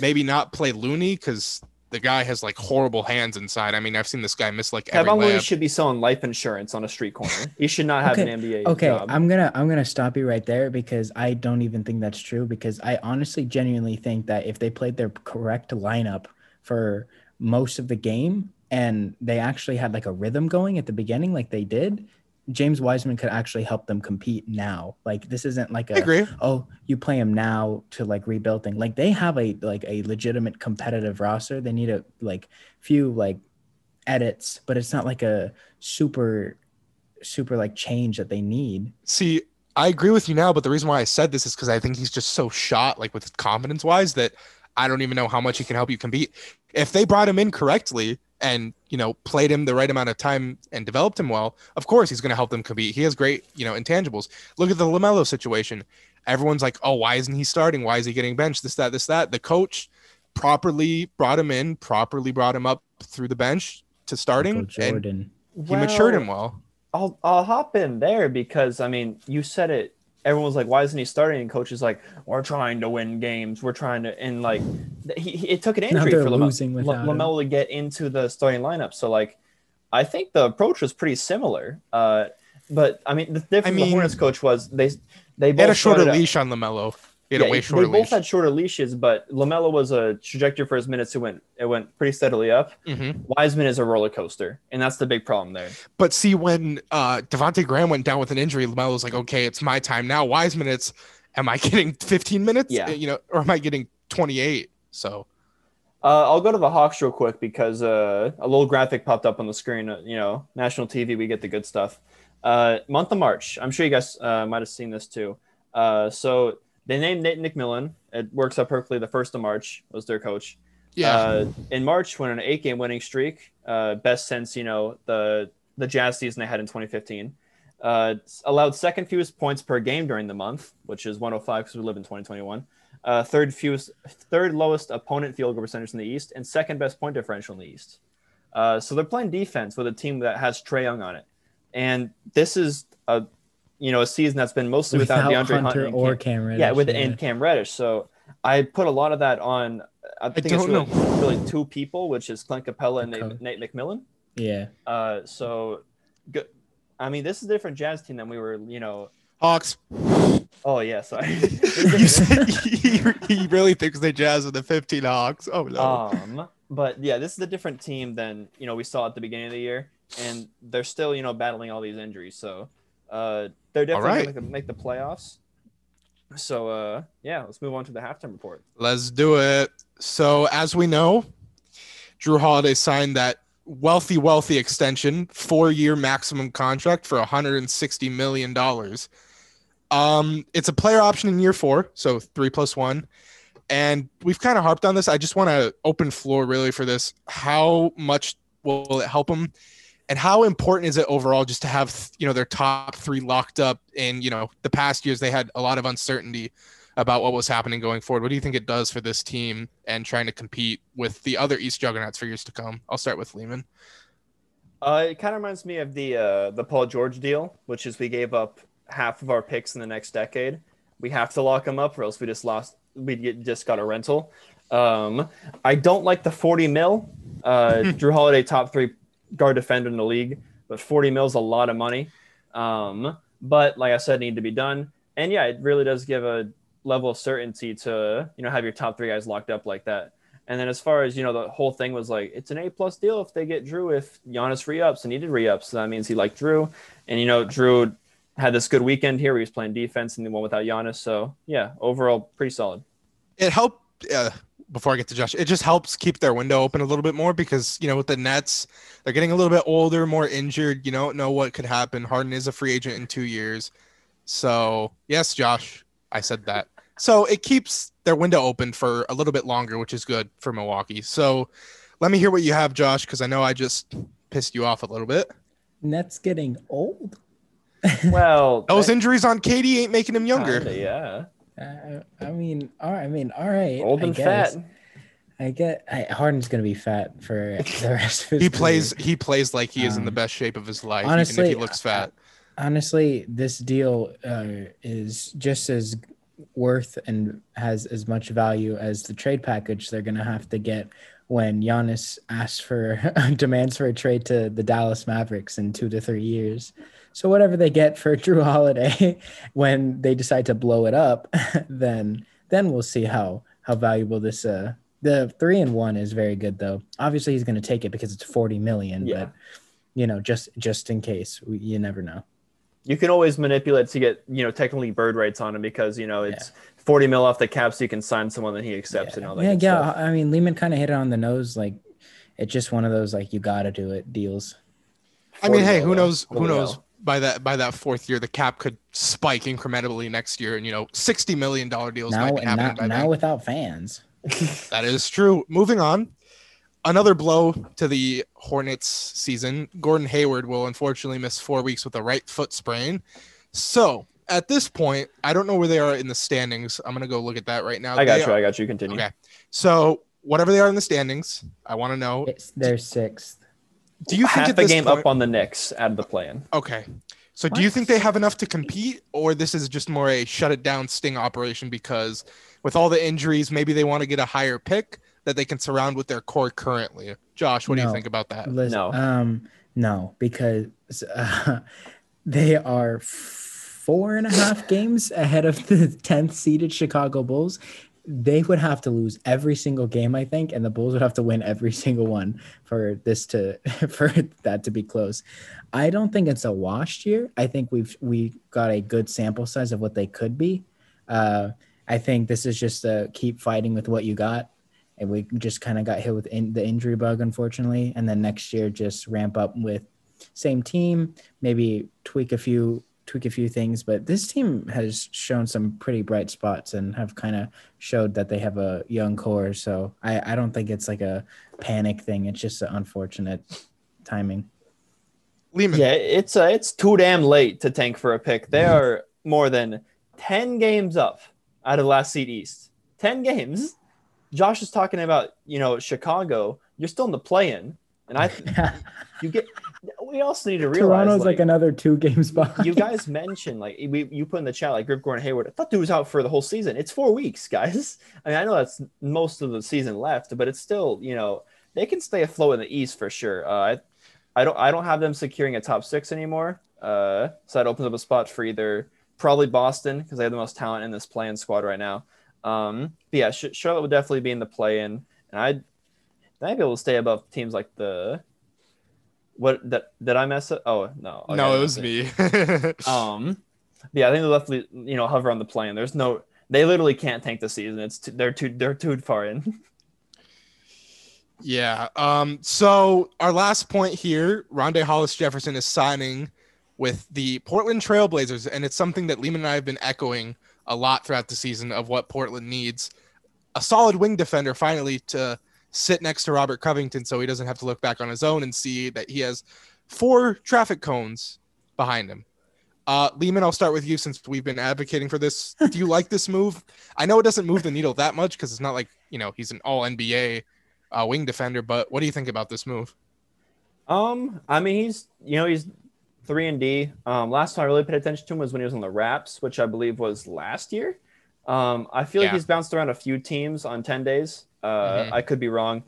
maybe not play Looney because the guy has like horrible hands inside. I mean, I've seen this guy miss like Kevin Looney should be selling life insurance on a street corner. He should not have okay. an NBA. Okay, job. I'm gonna I'm gonna stop you right there because I don't even think that's true. Because I honestly, genuinely think that if they played their correct lineup for most of the game and they actually had like a rhythm going at the beginning, like they did, James Wiseman could actually help them compete now. Like this isn't like a oh you play him now to like rebuilding. Like they have a like a legitimate competitive roster. They need a like few like edits, but it's not like a super super like change that they need. See, I agree with you now, but the reason why I said this is because I think he's just so shot like with confidence wise that I don't even know how much he can help you compete. If they brought him in correctly, and you know played him the right amount of time and developed him well, of course he's going to help them compete. He has great you know intangibles. Look at the LaMelo situation. Everyone's like, oh, why isn't he starting? Why is he getting benched? This, that, this, that. The coach properly brought him in, properly brought him up through the bench to starting, Michael and Jordan. he matured him well. I'll I'll hop in there because I mean you said it. Everyone was like, "Why isn't he starting?" And coach is like, "We're trying to win games. We're trying to." And like, he, he- it took an injury for Lame- losing without. LaMelo to get into the starting lineup. So like, I think the approach was pretty similar. Uh, but I mean, the difference I the mean- Hornets coach was they they both He had a shorter started out- leash on LaMelo. Had yeah, a way they both leash. had shorter leashes, but LaMelo was a trajectory for his minutes. It went it went pretty steadily up. Mhm. Wiseman is a roller coaster, and that's the big problem there. But see, when uh, Devonte' Graham went down with an injury, LaMelo was like, "Okay, it's my time now." Wiseman, it's, am I getting 15 minutes? Yeah. you know, or am I getting 28? So Uh, I'll go to the Hawks real quick because uh, a little graphic popped up on the screen. Uh, you know, national TV, we get the good stuff. Uh, month of March. I'm sure you guys uh, might have seen this too. Uh, so they named Nate McMillan. It works out perfectly. The first of March was their coach. yeah, Uh, in March, went on an eight-game winning streak, uh, best since you know the the Jazz season they had in 2015. Uh, allowed second fewest points per game during the month, which is 105 because we live in 2021. Uh, third fewest, third lowest opponent field goal percentage in the East, and second best point differential in the East. Uh, so they're playing defense with a team that has Trae Young on it, and this is a you know a season that's been mostly without, Without DeAndre Hunter Hunter and or Cam- Cam Reddish. yeah, with and Cam Reddish. So I put a lot of that on. I think it's don't really, really two people, which is Clint Capela and Nate, Nate McMillan. yeah. Uh, so good. I mean, this is a different Jazz team than we were. You know. Hawks. Oh yeah, sorry. you said he, he really thinks they Jazz are the 15 Hawks. Oh no. um, but yeah, this is a different team than you know we saw at the beginning of the year, and they're still you know battling all these injuries. So uh, they're definitely right. going to make the playoffs. So uh, yeah, let's move on to the halftime report. Let's do it. So, as we know, Jrue Holiday signed that wealthy, wealthy extension, four year maximum contract for $160 million. Um, it's a player option in year four, so three plus one. And we've kind of harped on this. I just want to open floor really for this. How much will it help them? And how important is it overall just to have, you know, their top three locked up in, you know, the past years they had a lot of uncertainty about what was happening going forward. What do you think it does for this team and trying to compete with the other East juggernauts for years to come? I'll start with Lehman. Uh, it kind of reminds me of the uh, the Paul George deal, which is we gave up half of our picks in the next decade. We have to lock them up, or else we just lost. We get, just got a rental. Um, I don't like the forty mil. Uh, Jrue Holiday, top three guard defender in the league, but forty mil is a lot of money. Um, but like I said, need to be done. And yeah, it really does give a level of certainty to you know have your top three guys locked up like that. And then as far as you know, the whole thing was like it's an A plus deal if they get Jrue. If Giannis re-ups and he did re-ups, so that means he liked Jrue. And you know, Jrue had this good weekend here he was playing defense and the one without Giannis. So yeah, overall pretty solid. It helped. Uh, before I get to Josh, it just helps keep their window open a little bit more because you know with the Nets, they're getting a little bit older, more injured. You don't know what could happen. Harden is a free agent in two years, so yes, Josh, I said that. So it keeps their window open for a little bit longer, which is good for Milwaukee. So let me hear what you have, Josh, because I know I just pissed you off a little bit. Nets getting old. Well, Those that- injuries on KD ain't making him younger. kinda, yeah, Uh, I mean, all right. I mean, all right. old I and guess. fat. I get. I, Harden's gonna be fat for the rest of his. He career. plays. He plays like he is in the Um, best shape of his life, even honestly, if he looks fat. honestly, this deal uh, is just as worth and has as much value as the trade package they're going to have to get when Giannis asks for demands for a trade to the Dallas Mavericks in two to three years. So whatever they get for Jrue Holiday when they decide to blow it up, then then we'll see how how valuable this uh the three and one is very good though. Obviously he's going to take it because it's 40 million, Yeah. but you know, just just in case, we, you never know. You can always manipulate to get you know technically bird rights on him because you know it's forty mil off the cap, so you can sign someone that he accepts and all that. yeah, yeah. stuff. I mean, Lehman kind of hit it on the nose. Like, it's just one of those like you got to do it deals. I mean, hey, who though. knows? Who Holy knows? Hell. By that by that fourth year, the cap could spike incrementally next year, and you know, sixty million dollar deals Now, might be happening now, by now then. without fans. That is true. Moving on, another blow to the Hornets season. Gordon Hayward will unfortunately miss four weeks with a right foot sprain. So at this point, I don't know where they are in the standings. I'm gonna go look at that right now. I got They you. are- I got you. Continue. Okay. So whatever they are in the standings, I want to know. It's they're sixth. Do you think half at a game point, up on the Knicks out of the play-in? Okay. So do you think they have enough to compete, or this is just more a shut it down sting operation because with all the injuries, maybe they want to get a higher pick that they can surround with their core currently? Josh, what do you think about that? Listen, No. Um, no, because uh, they are four and a half games ahead of the 10th seeded Chicago Bulls. They would have to lose every single game, I think, and the Bulls would have to win every single one for this to for that to be close. I don't think it's a washed year. I think we've we got a good sample size of what they could be. Uh, I think this is just a keep fighting with what you got and we just kind of got hit with in, the injury bug, unfortunately. And then next year, just ramp up with same team, maybe tweak a few tweak a few things. But this team has shown some pretty bright spots and have kind of showed that they have a young core. So I, I don't think it's like a panic thing. It's just an unfortunate timing. Lehman. Yeah, it's uh, it's too damn late to tank for a pick. They are more than ten games up out of last seed East. Ten games. Josh is talking about you know Chicago. You're still in the play-in, and I you get. We also need to realize Toronto's like, another two games behind. you guys mentioned like we you put in the chat like Grip Gordon Hayward. I thought dude was out for the whole season. It's four weeks, guys. I mean, I know that's most of the season left, but it's still you know they can stay afloat in the East for sure. Uh, I, I don't I don't have them securing a top six anymore. Uh, so that opens up a spot for either probably Boston because they have the most talent in this play-in squad right now. Um, but yeah, Charlotte would definitely be in the play-in, and I'd I'd be able to stay above teams like the. What that did I mess up? Oh no, okay, no, it was me. um, yeah, I think they left you know hover on the plane. There's no, they literally can't tank the season. It's too, they're too they're too far in. yeah. Um. So our last point here, Rondae Hollis Jefferson is signing with the Portland Trailblazers, and it's something that Lehman and I have been echoing a lot throughout the season of what Portland needs. A solid wing defender finally to sit next to Robert Covington so he doesn't have to look back on his own and see that he has four traffic cones behind him. Uh, Lehman, I'll start with you since we've been advocating for this. Do you like this move? I know it doesn't move the needle that much because it's not like, you know, he's an all NBA uh, wing defender, but what do you think about this move? Um, I mean he's you know he's three and D. Um, last time I really paid attention to him was when he was on the Raps, which I believe was last year. Um, I feel like he's bounced around a few teams on ten days. Uh, Mhm. I could be wrong,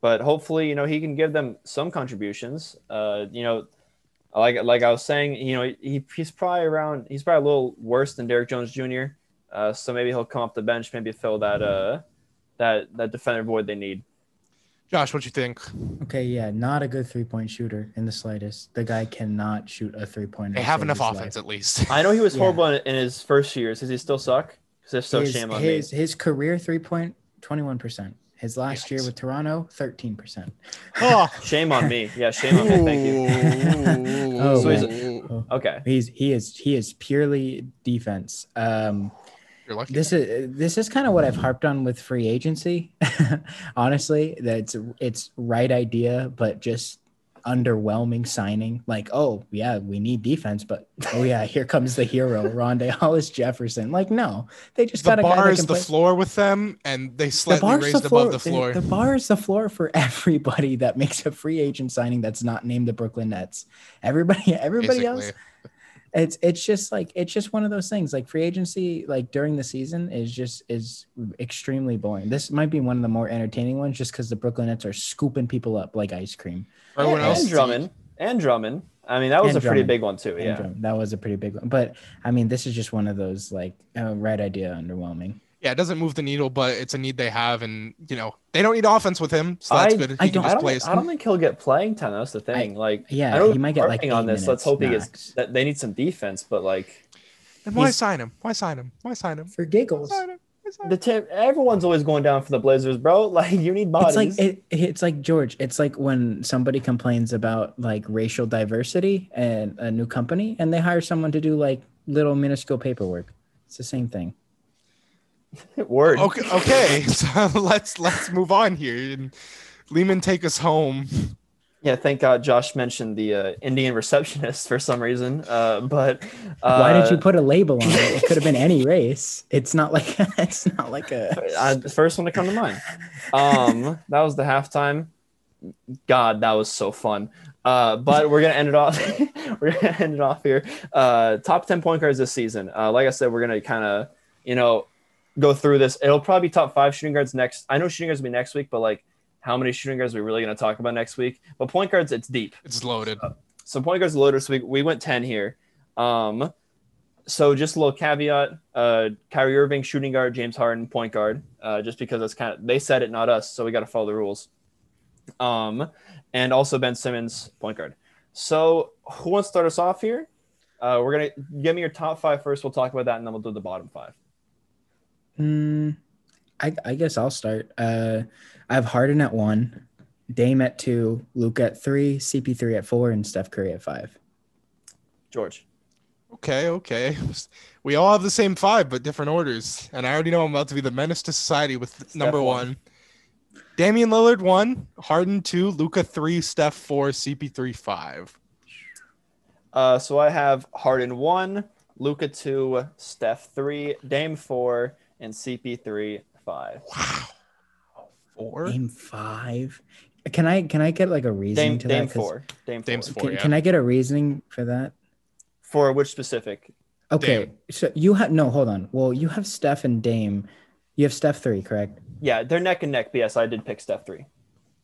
but hopefully you know he can give them some contributions. Uh, you know, like like I was saying, you know he, he's probably around. He's probably a little worse than Derrick Jones Jr. Uh, so maybe he'll come off the bench, maybe fill that uh that that defender void they need. Josh, what you think? Okay, yeah, not a good three point shooter in the slightest. The guy cannot shoot a three pointer. They have enough offense at least. I know he was Yeah. horrible in, in his first years. Does he still suck? Because if so, his, shame on his, me. his career three point, 21%. His last year with Toronto, 13%. oh, Shame on me. Yeah, shame on me. Thank you. Oh, So he's Ooh. Okay. He's he is he is purely defense. Um You're lucky. this is this is kind of what I've harped on with free agency. Honestly, that's it's right idea, but just underwhelming signing. Like, oh yeah, we need defense, but oh yeah, here comes the hero, Rondae Hollis Jefferson. Like, no, they just the got a guy bar that is the play- floor with them, and they the slightly bar's raised the floor. above the floor. The, the bar is the floor for everybody that makes a free agent signing that's not named the Brooklyn Nets. Everybody, everybody else. Basically. It's it's just like it's just one of those things. Like free agency, like during the season, is just is extremely boring. This might be one of the more entertaining ones, just because the Brooklyn Nets are scooping people up like ice cream. Everyone and, else, and Drummond. And Drummond. I mean, that was And a pretty big one too. Yeah. that was a pretty big one. But I mean, this is just one of those like uh, right idea underwhelming. Yeah, it doesn't move the needle, but it's a need they have, and you know they don't need offense with him, so that's I- good. He I can don't- I don't, think, I don't think he'll get playing time. That's the thing. like, Yeah, I know he might get like on this. Let's minutes hope he gets that they need some defense, but like And why sign him? Why sign him? Why sign him? for giggles. Sign him. Why sign the him? tip, everyone's always going down for the Blazers, bro. Like you need bodies. It's like it, it's like George. It's like when somebody complains about like racial diversity and a new company, and they hire someone to do like little minuscule paperwork. It's the same thing. Word. Okay, okay. So let's let's move on here. And Lehman, take us home. Yeah, thank God Josh mentioned the uh, Indian receptionist for some reason. Uh, but uh, Why did you put a label on it? It could have been any race. It's not like it's not like a. I, the first one to come to mind. Um, that was the halftime. God, that was so fun. Uh, but we're gonna end it off. we're gonna end it off here. Uh, top ten point guards this season. Uh, like I said, we're gonna kind of, you know, go through this. It'll probably be top five shooting guards next. I know shooting guards will be next week, but like, how many shooting guards are we really gonna talk about next week? But point guards, it's deep. It's loaded. So point guards loaded. So we, we went 10 here. Um, so just a little caveat, uh, Kyrie Irving, shooting guard, James Harden, point guard, uh, just because that's kind of, they said it, not us. So we got to follow the rules. Um, and also Ben Simmons, point guard. So who wants to start us off here? Uh, we're going to give me your top five first. We'll talk about that and then we'll do the bottom five. Mm, I, I guess I'll start. Uh, I have Harden at one, Dame at two, Luke at three, CP3 at four, and Steph Curry at five. George. Okay, okay. We all have the same five, but different orders. And I already know I'm about to be the menace to society with number one. one. Damian Lillard one, Harden two, Luka three, Steph four, CP3 five. Uh, so I have Harden one, Luka two, Steph three, Dame four, and CP3 five. Wow. Four? Dame five. Can I can I get like a reasoning Dame, to Dame that? 'Cause four. Dame four. Dame's four, Can, yeah. can I get a reasoning for that? For which specific? Okay, Dame. so you have no. Hold on. Well, you have Steph and Dame. You have Steph three, correct? Yeah, they're neck and neck. But yes, I did pick Steph three.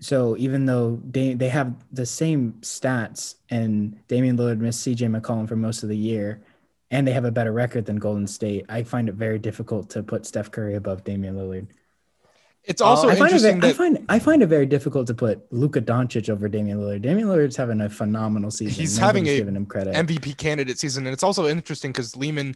So even though they they have the same stats and Damian Lillard missed CJ McCollum for most of the year, and they have a better record than Golden State, I find it very difficult to put Steph Curry above Damian Lillard. It's also uh, I find, very, I find I find it very difficult to put Luka Doncic over Damian Lillard. Damian Lillard's having a phenomenal season. He's having a giving him credit. MVP candidate season. And it's also interesting because Lehman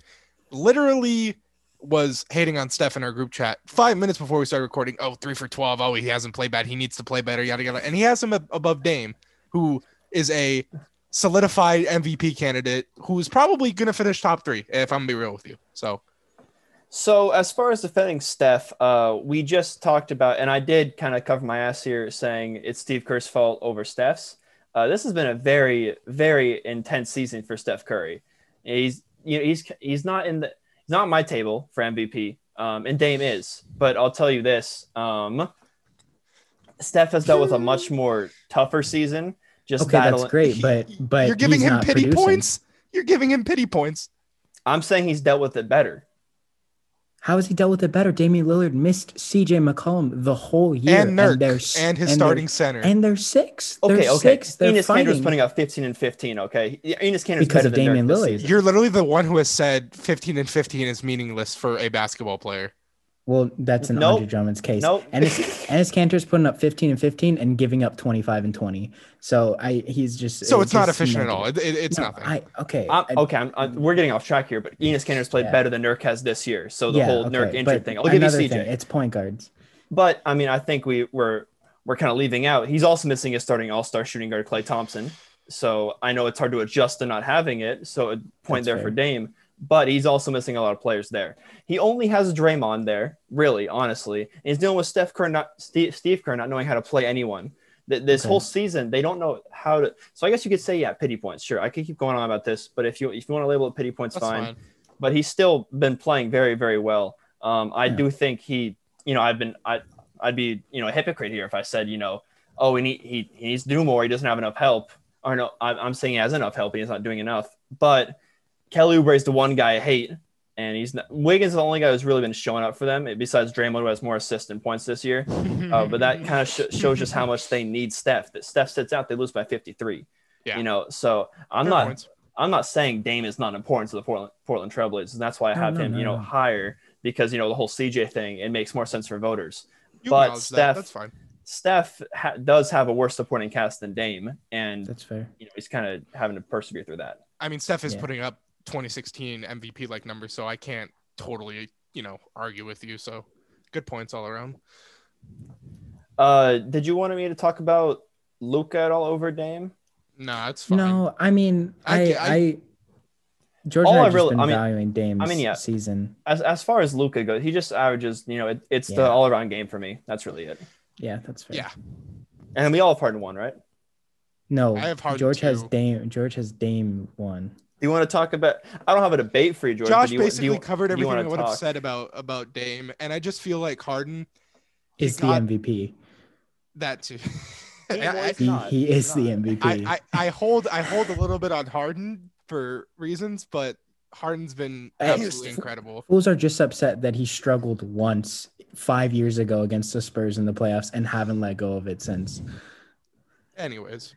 literally was hating on Steph in our group chat five minutes before we started recording. Oh, three for 12. Oh, he hasn't played bad. He needs to play better, yada, yada. And he has him ab- above Dame, who is a solidified MVP candidate who is probably going to finish top three, if I'm going to be real with you. So, So as far as defending Steph, uh, we just talked about, and I did kind of cover my ass here saying it's Steve Kerr's fault over Steph's. Uh, this has been a very, very intense season for Steph Curry. He's, you know, he's he's not in the he's not my table for MVP, um, and Dame is. But I'll tell you this: um, Steph has dealt with a much more tougher season. Just okay, battling. that's great, but but you're giving he's him not pity producing. points. You're giving him pity points. I'm saying he's dealt with it better. How has he dealt with it better? Damian Lillard missed CJ McCollum the whole year, and Nurk they're and, s- his they're- starting center. and they're six. Okay, they're okay. six. They're Enes Kanter was putting up 15 and 15. Okay, Enes Kanter Because better of than Damian Dirk Lillard. You're literally the one who has said 15 and 15 is meaningless for a basketball player. Well, that's in Nope. Andre Drummond's case. Nope. And his, and his Kanter's putting up 15 and 15 and giving up 25 and 20. So I he's just So it it's not just efficient at all. It, it- it's No, nothing. I okay. I'm, okay, I'm, I'm- we're getting off track here, but Enes Kanter's played Yeah. better than Nurk has this year. So the yeah, whole okay, Nurk injury but thing. I'll give you another CJ. thing, it's point guards. But I mean, I think we we're we're kind of leaving out. He's also missing his starting All Star shooting guard Klay Thompson. So I know it's hard to adjust to not having it. So a point That's there fair. for Dame. But he's also missing a lot of players there. He only has Draymond there, really, honestly. And he's dealing with Steph Kerr, not Steve, Steve Kerr, not knowing how to play anyone. Th- This Okay. whole season, they don't know how to. So I guess you could say, yeah, pity points. Sure, I could keep going on about this, but if you if you want to label it pity points, fine fine. but he's still been playing very, very well. Um, I Yeah. do think he, you know, I've been, I, I'd be, you know, a hypocrite here if I said, you know, oh, we need, he, he needs to do more. He doesn't have enough help. Or no, I'm, I'm saying he has enough help. He's not doing enough. But Kelly Oubre is the one guy I hate, and he's not, Wiggins is the only guy who's really been showing up for them. Besides Draymond, who has more assists and points this year. Uh, but that kind of sh- shows just how much they need Steph. That Steph sits out, they lose by 53. Yeah. You know, so I'm Fair not. points. I'm not saying Dame is not important to the Portland Portland Trailblazers, and that's why I have no, him, you know, no. higher because you know the whole CJ thing. It makes more sense for voters. You but acknowledge that. Steph- That's fine. Steph ha- does have a worse supporting cast than Dame, and That's fair. you know he's kind of having to persevere through that. I mean, Steph is Yeah. putting up 2016 MVP like numbers, so I can't totally, you know, argue with you. So good points all around. Uh, did you want me to talk about Luka at all over Dame? Nah, it's fine. No, I mean, I- I, I- I, George All I I really- been I mean- valuing Dame's I mean, yeah. season. As as far as Luka goes, he just averages. You know, it, it's the all around game for me. That's really it. Yeah, that's fair. Yeah. And we all have Harden one, right? No, I have Harden George has. Dame. George has Dame one. Do you want to talk about? I don't have a debate for you, George. but Josh you, basically you- covered do you everything I wanna would have said about about Dame, and I just feel like Harden Is got- the MVP. that too. He- I- He, not. he He's is the. MVP. I, I, I hold I hold a little bit on Harden for reasons, but Harden's been absolutely incredible. Fools are just upset that he struggled once five years ago against the Spurs in the playoffs and haven't let go of it since. Anyways,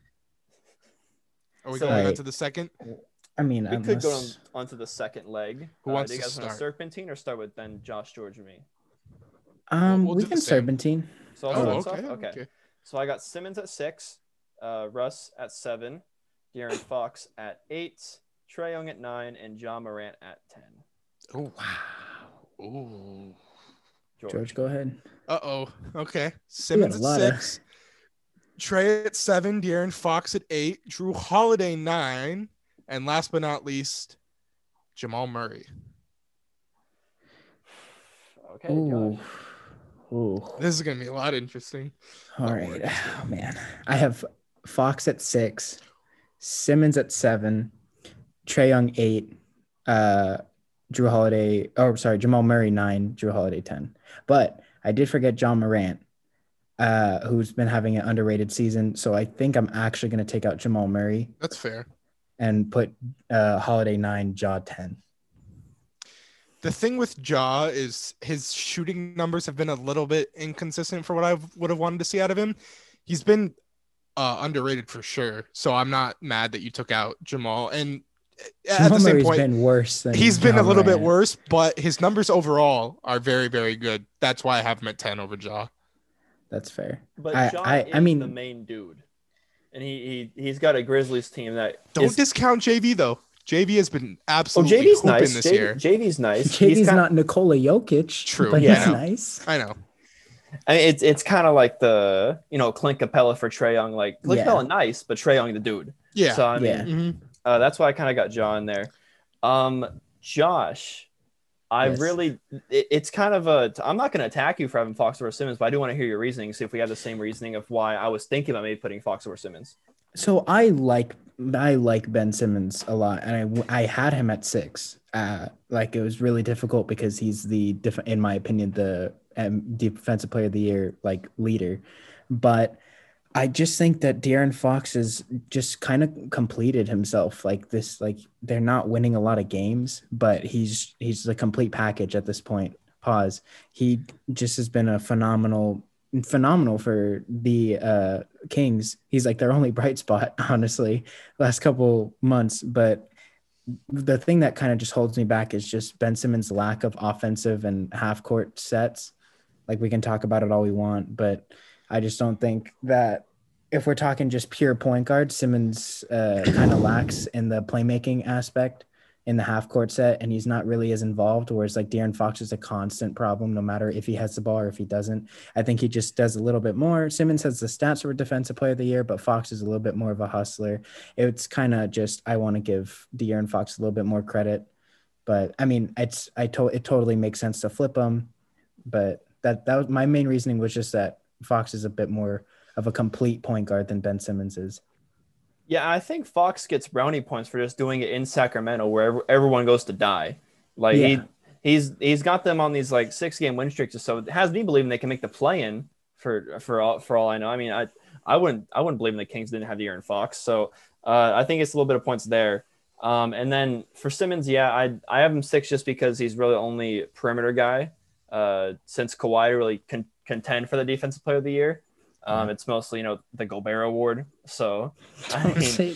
are we So- going on Right. to the second? I mean, We could go on, unless- onto the second leg. Who Uh, wants do you to guys want start? serpentine or start with then Josh, George, and me? um, we'll we do the can serpentine. So I'll Oh, start us okay, off? okay. So I got Simmons at six, uh, Russ at seven, De'Aaron Fox at eight, Trae Young at nine, and Ja Morant at ten. Oh, Wow. ooh. George. George, go ahead. Uh oh. Okay. Simmons at lot of- six. Trae at seven. De'Aaron Fox at eight. Jrue Holiday nine. And last but not least, Jamal Murray. Okay, Ooh. Josh. Ooh. This is gonna be a lot interesting. All right. word. Oh, man. I have Fox at six, Simmons at seven, Trae Young eight, uh, Jrue Holiday, oh, sorry, Jamal Murray nine, Jrue Holiday 10. But I did forget Ja Morant, uh, who's been having an underrated season. So I think I'm actually going to take out Jamal Murray That's fair. And put uh, Holiday nine, Ja 10. The thing with Ja is his shooting numbers have been a little bit inconsistent for what I would have wanted to see out of him. He's been uh, underrated for sure. So I'm not mad that you took out Jamal. And at Jamal the same Murray's point, been worse than he's been a John little bit worse, but his numbers overall are very, very good. That's why I have him at 10 over Ja. That's fair. But I- John I- is I mean- the main dude, and he, he he's got a Grizzlies team that Don't is- discount JV though. JV has been Oh, absolutely JV's nice. this JV, year. JV's nice. JV's He's kind not Nikola Jokic, True, but yeah. he's nice. I know. I mean, it's it's kind of like the you know Clint Capela for Trae Young. Like Clint Yeah. Capela, nice, but Trae Young the dude. Yeah. So I mean, Yeah. Mhm. uh, that's why I kind of got John there. Um, Josh, I Yes. really, it, it's kind of a. I'm not going to attack you for having Fox over Simmons, but I do want to hear your reasoning. See if we have the same reasoning of why I was thinking about maybe putting Fox over Simmons. So I like I like Ben Simmons a lot, and I I had him at six. Uh, like it was really difficult because he's the def- in my opinion the um, defensive player of the year like leader, but I just think that De'Aaron Fox has just kind of completed himself. Like this, like they're not winning a lot of games, but he's he's the complete package at this point. Pause. He just has been a phenomenal phenomenal for the uh Kings. He's like their only bright spot, honestly, last couple months. But the thing that kind of just holds me back is just Ben Simmons' lack of offensive and half court sets. Like we can talk about it all we want, but I just don't think that if we're talking just pure point guard, Simmons uh, kind of lacks in the playmaking aspect in the half court set, and he's not really as involved. Whereas like De'Aaron Fox is a constant problem, no matter if he has the ball or if he doesn't. I think he just does a little bit more. Simmons has the stats for defensive player of the year, but Fox is a little bit more of a hustler. It's kind of just I want to give De'Aaron Fox a little bit more credit, but I mean it's I told it totally makes sense to flip him, but that that was my main reasoning was just that Fox is a bit more of a complete point guard than Ben Simmons is. Yeah, I think Fox gets brownie points for just doing it in Sacramento, where everyone goes to die. Like he he's he's got them on these like six game win streaks, or so it has me believing they can make the play in for for all for all I know. I mean, I I wouldn't I wouldn't believe in the Kings didn't have De'Aaron Fox, so uh, I think it's a little bit of points there. Um, and then for Simmons, yeah, I I have him six just because he's really only perimeter guy uh, since Kawhi really con- contend for the defensive player of the year. Um, it's mostly you know the Gobert award. So I mean.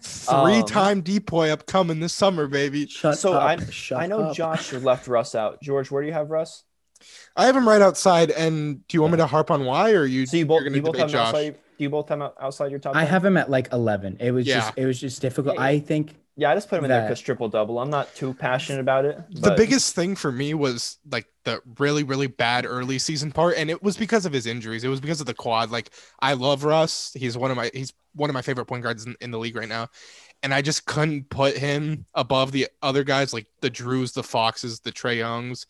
Three time DPOY upcoming this summer, baby. Shut So up. I- Shut I know up. Josh left Russ out. George, where do you have Russ? I have him right outside. And do you want me to harp on why, or you? So you both you're you gonna both have Josh? outside. Do you both have outside your top? I 10? have him at like 11. It was Yeah. just it was just difficult. Yeah. I think Yeah, I just put him in there because triple double. I'm not too passionate about it. the biggest thing for me was like the really really bad early season part and it was because of his injuries. It was because of the quad. Like i love russ. He's one of my he's one of my favorite point guards in, in the league right now. And i just couldn't put him above the other guys like the Jrues the foxes the Trae Youngs.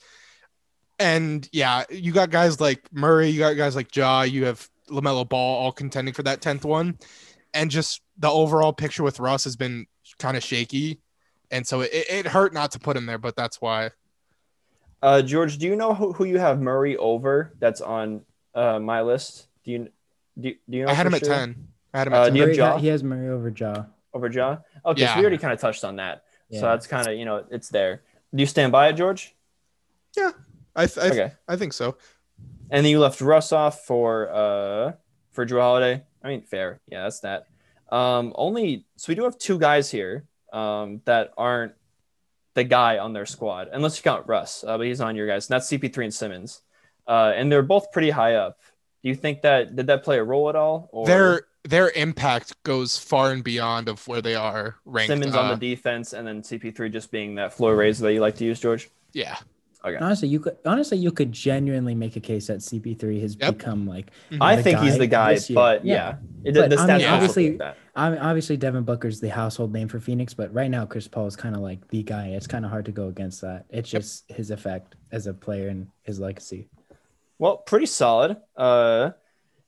And yeah you got guys like murray you got guys like Ja you have LaMelo Ball all contending for that 10th one. And just the overall picture with Russ has been kind of shaky, and so it, it hurt not to put him there, but that's why. Uh, George, do you know who, who you have Murray over? That's on uh, my list. Do you do, you- do you know? I had for him at ten. I had him Uh, at do you have Murray Ja? he has Murray over Ja. over Ja. Okay, so we already kind of touched on that. Yeah. So that's kind of you know it's there. Do you stand by it, George? Yeah, I, th- I, th- Okay. I think so. And then you left Russ off for uh for Jrue Holiday. I mean, fair. Yeah, that's that. Um, only so we do have two guys here um that aren't the guy on their squad, unless you count Russ, uh, but he's on your guys. And that's CP3 and Simmons, uh, and they're both pretty high up. Do you think that did that play a role at all? Or Their their impact goes far and beyond of where they are ranked. Simmons on Uh, the defense, and then CP3 just being that floor raiser that you like to use, George. yeah. Okay. Honestly, you could honestly you could genuinely make a case that CP3 has Yep. become like I the think he's the guy, but Yeah. yeah, It, But, the I mean, obviously- support that. I mean, obviously Devin Booker's the household name for Phoenix, but right now Chris Paul is kind of like the guy. It's kind of hard to go against that. It's Yep. just his effect as a player and his legacy. Well, pretty solid. Uh,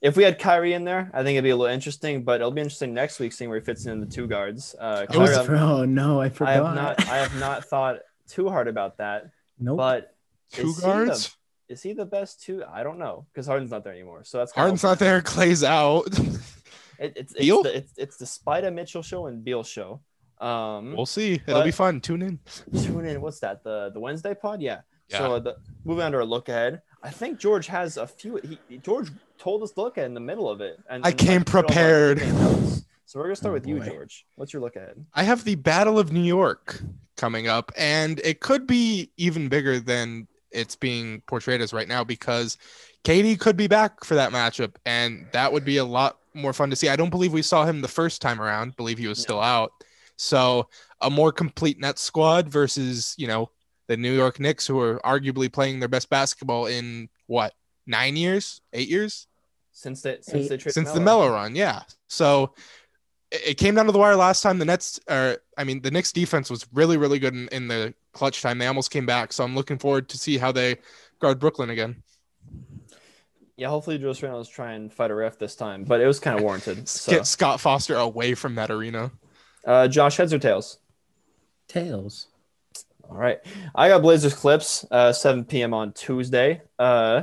if we had Kyrie in there, I think it'd be a little interesting, but it'll be interesting next week seeing where he fits in the two guards. Uh, Kyrie, I'm- oh no, I I forgot. have not, I have not thought too hard about that, nope. but Two Is he guards. is he the best two? I don't know because Harden's not there anymore, so that's Harden's not there. Klay's out. It, it's Beal? it's the, it's it's the Spida Mitchell show and Beal show. Um, we'll see. It'll be fun. Tune in. tune in. What's that? The the Wednesday pod? Yeah. Yeah. So uh, the, moving on to our look ahead, I think George has a few. He, he- George told us look ahead in the middle of it, and I and came like, put all our prepared. So we're gonna start Oh, with you, boy. George. What's your look ahead? I have the Battle of New York coming up, and it could be even bigger than it's being portrayed as right now because KD could be back for that matchup, and that would be a lot more fun to see. I don't believe we saw him the first time around. believe he was still out. So a more complete net squad versus you know the New York Knicks, who are arguably playing their best basketball in what nine years, eight years Since the since they traded since the Melo. Mellow run, yeah. So it, it came down to the wire last time. The Nets, or I mean, the Knicks defense was really, really good in, in the clutch time. They almost came back, so I'm looking forward to see how they guard Brooklyn again. Yeah, hopefully Julius Randle's try and fight a ref this time, but it was kind of warranted. So, Get Scott Foster away from that arena. uh, Josh, heads or tails? Tails. All right. I got Blazers Clips, uh, 7 p.m. on Tuesday. Uh,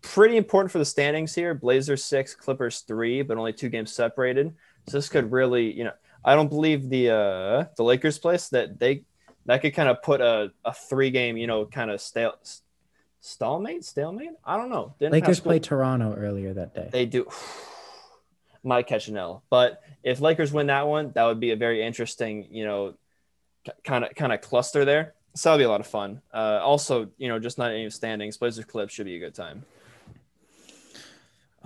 pretty important for the standings here. Blazers six, Clippers three, but only two games separated. So this could really, you know, I don't believe the uh, the Lakers place that they that could kind of put a, a three game, you know, kind of stale stalemate, stalemate. I don't know. Didn't Lakers played Toronto earlier that day. They do. Might catch an L, but if Lakers win that one, that would be a very interesting, you know, kind of kind of cluster there. So that'll be a lot of fun. Uh, also, you know, just not any standings. Blazers Clips should be a good time.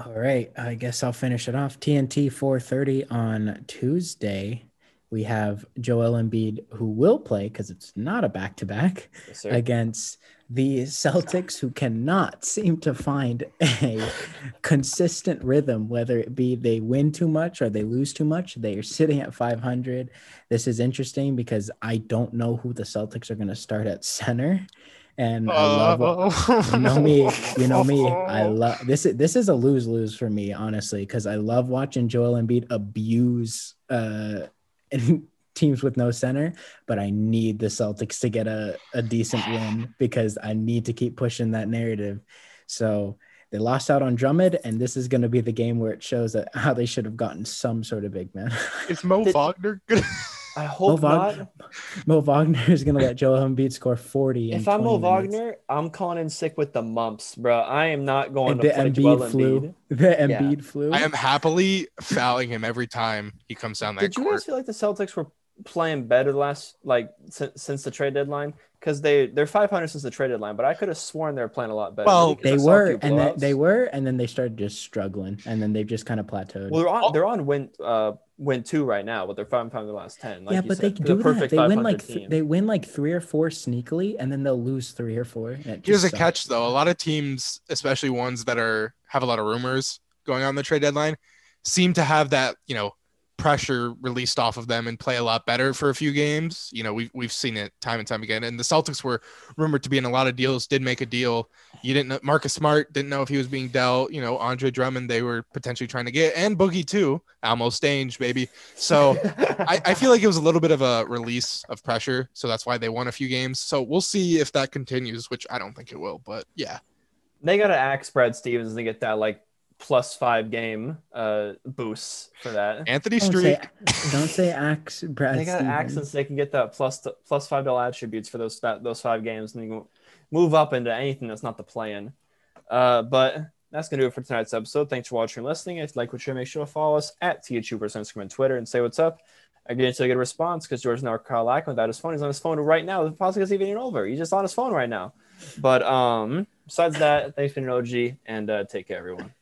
All right, I guess I'll finish it off. TNT 4:30 on Tuesday. We have Joel Embiid who will play because it's not a back-to-back against the Celtics who cannot seem to find a consistent rhythm whether it be they win too much or they lose too much. They are sitting at 500. This is interesting because I don't know who the Celtics are going to start at center and I love what, you know me you know me i love this is this is a lose-lose for me honestly because i love watching joel Embiid abuse uh teams with no center but i need the celtics to get a, a decent win because i need to keep pushing that narrative so they lost out on Drummond, and this is going to be the game where it shows that how they should have gotten some sort of big man. Is Mo Wagner good? I hope Mo not. Wagner- Mo Wagner is going to let Joel Embiid score 40. in If I'm Mo minutes. Wagner, I'm calling in sick with the mumps, bro. I am not going And to the play Joel Embiid flu, Embiid. the Yeah. Embiid flu. I am happily fouling him every time he comes down that court. Did you court. guys feel like the Celtics were playing better last like since, since the trade deadline? Because they they're 500 since the trade deadline, but I could have sworn they were playing a lot better. Well, they I saw a were, and then they were, and then they started just struggling, and then they've just kind of plateaued. Well, they're on they're on win uh win two right now, but they're five and five in the last ten. Like yeah, but they said. do They're that. They win like th- they win like three or four sneakily, and then they'll lose three or four. and it Here's just a sucks. catch though. A lot of teams, especially ones that are have a lot of rumors going on the trade deadline, seem to have that, you know, pressure released off of them and play a lot better for a few games. You know, we've we've seen it time and time again. And the Celtics were rumored to be in a lot of deals. Did make a deal. You didn't know Marcus Smart didn't know if he was being dealt. You know, Andre Drummond they were potentially trying to get, and Boogie too. Almost Stange, baby. So I, I feel like it was a little bit of a release of pressure. So that's why they won a few games. So we'll see if that continues, which I don't think it will. But yeah. They got to axe Brad Stevens to get that like plus five game uh boost for that. Anthony Don't Street. say, don't say axe, Brad. they got axe Stevens. so they can get that plus plus five dollar attributes for those that, those five games and then move up into anything that's not the play-in. Uh, but that's gonna do it for tonight's episode. Thanks for watching and listening. If you like what you make sure to follow us at THUbers on Instagram and Twitter and say what's up. I get into a good response because George now Carl Lack without his phone. He's on his phone right now. The podcast is even over. He's just on his phone right now. But um, besides that, thanks for an OG and uh, take care, everyone.